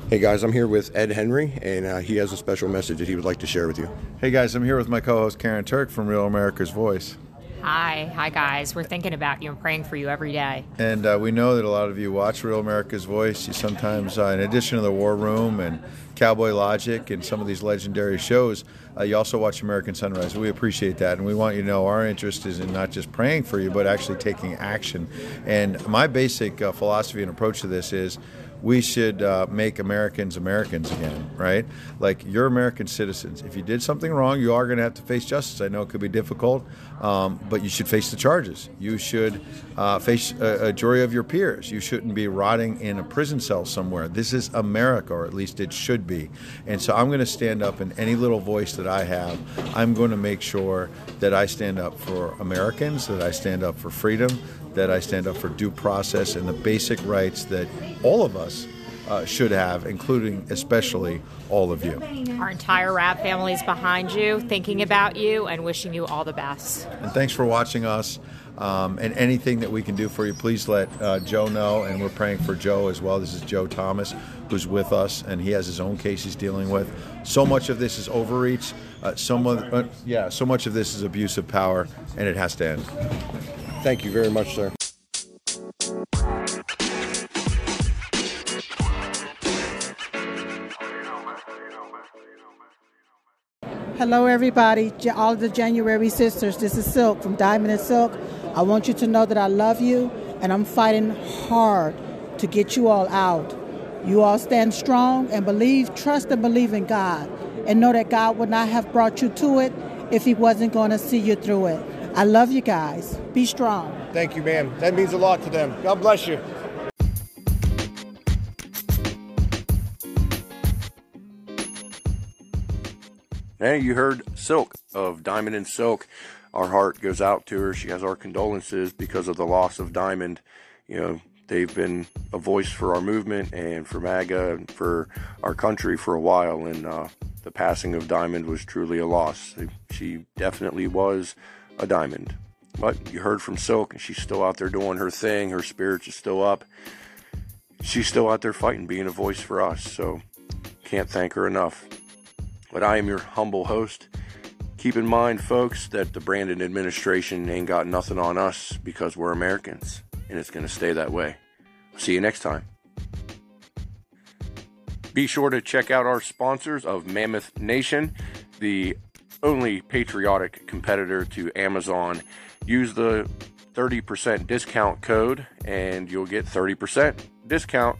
Hey guys, I'm here with Ed Henry, and uh, he has a special message that he would like to share with you. Hey guys, I'm here with my co-host Karyn Turk from Real America's Voice, Hi, hi guys. We're thinking about you and praying for you every day. and uh, we know that a lot of you watch Real America's Voice. You sometimes, uh, in addition to the War Room and Cowboy Logic and some of these legendary shows, uh, you also watch American Sunrise. We appreciate that, and we want you to know our interest is in not just praying for you, but actually taking action. And my basic uh, philosophy and approach to this is we should uh, make Americans Americans again, right? Like you're American citizens. If you did something wrong, you are going to have to face justice. I know it could be difficult, um, but you should face the charges. You should uh, face a, a jury of your peers. You shouldn't be rotting in a prison cell somewhere. This is America, or at least it should be. And so I'm going to stand up in any little voice that I have. I'm going to make sure that I stand up for Americans, that I stand up for freedom, that I stand up for due process and the basic rights that all of us uh, should have, including especially all of you. Our entire rap family is behind you, thinking about you, and wishing you all the best. And thanks for watching us. Um, and anything that we can do for you, please let uh, Joe know. And we're praying for Joe as well. This is Joe Thomas, who's with us, and he has his own case he's dealing with. So much of this is overreach. Uh, so much, yeah, so much of this is abuse of power, and it has to end. Thank you very much, sir. Hello, everybody. All the January sisters. This is Silk from Diamond and Silk. I want you to know that I love you and I'm fighting hard to get you all out. You all stand strong and believe, trust and believe in God. And know that God would not have brought you to it if He wasn't going to see you through it. I love you guys. Be strong. Thank you, ma'am. That means a lot to them. God bless you. Hey, you heard Silk of Diamond and Silk. Our heart goes out to her. She has our condolences because of the loss of Diamond. You know, they've been a voice for our movement and for MAGA and for our country for a while. And uh, the passing of Diamond was truly a loss. She definitely was a diamond. But you heard from Silk, and she's still out there doing her thing. Her spirits are still up. She's still out there fighting, being a voice for us. So can't thank her enough. But I am your humble host. Keep in mind, folks, that the Brandon administration ain't got nothing on us because we're Americans, and it's going to stay that way. See you next time. Be sure to check out our sponsors of Mammoth Nation, the only patriotic competitor to Amazon. Use the 30% discount code and you'll get 30% discount.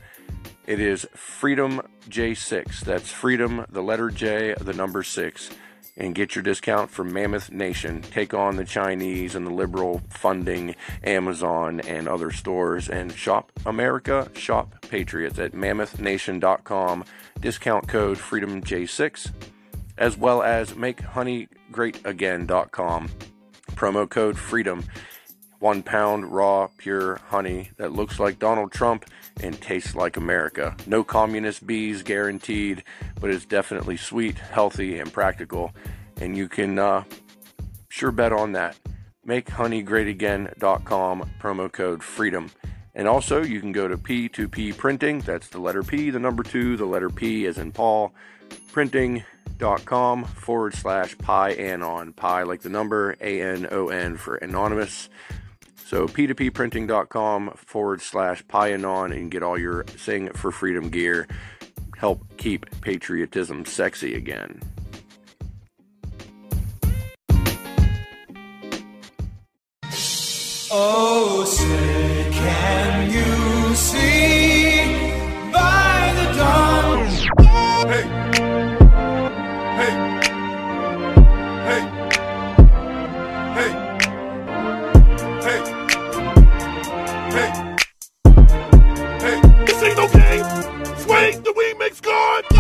It is Freedom J6. That's Freedom, the letter J, the number 6. And get your discount from Mammoth Nation. Take on the Chinese and the liberal funding Amazon and other stores and shop America, shop Patriots at mammothnation.com. Discount code Freedom J6 as well as makehoneyGreatAgain.com. Promo code FREEDOM. One pound raw, pure honey that looks like Donald Trump and tastes like America. No communist bees guaranteed, but it's definitely sweet, healthy, and practical. And you can uh, sure bet on that. MakeHoneyGreatAgain.com, promo code FREEDOM. And also, you can go to P2P Printing. That's the letter P, the number two, the letter P as in Paul printing.com forward slash pi anon pi like the number a-n-o-n for anonymous. So p2p printing.com forward slash pi anon and get all your sing for freedom gear. Help keep patriotism sexy again. Oh say can you see by the dawn? Hey. Hey! Hey! Hey! hey, This ain't no game! Swing the remix God!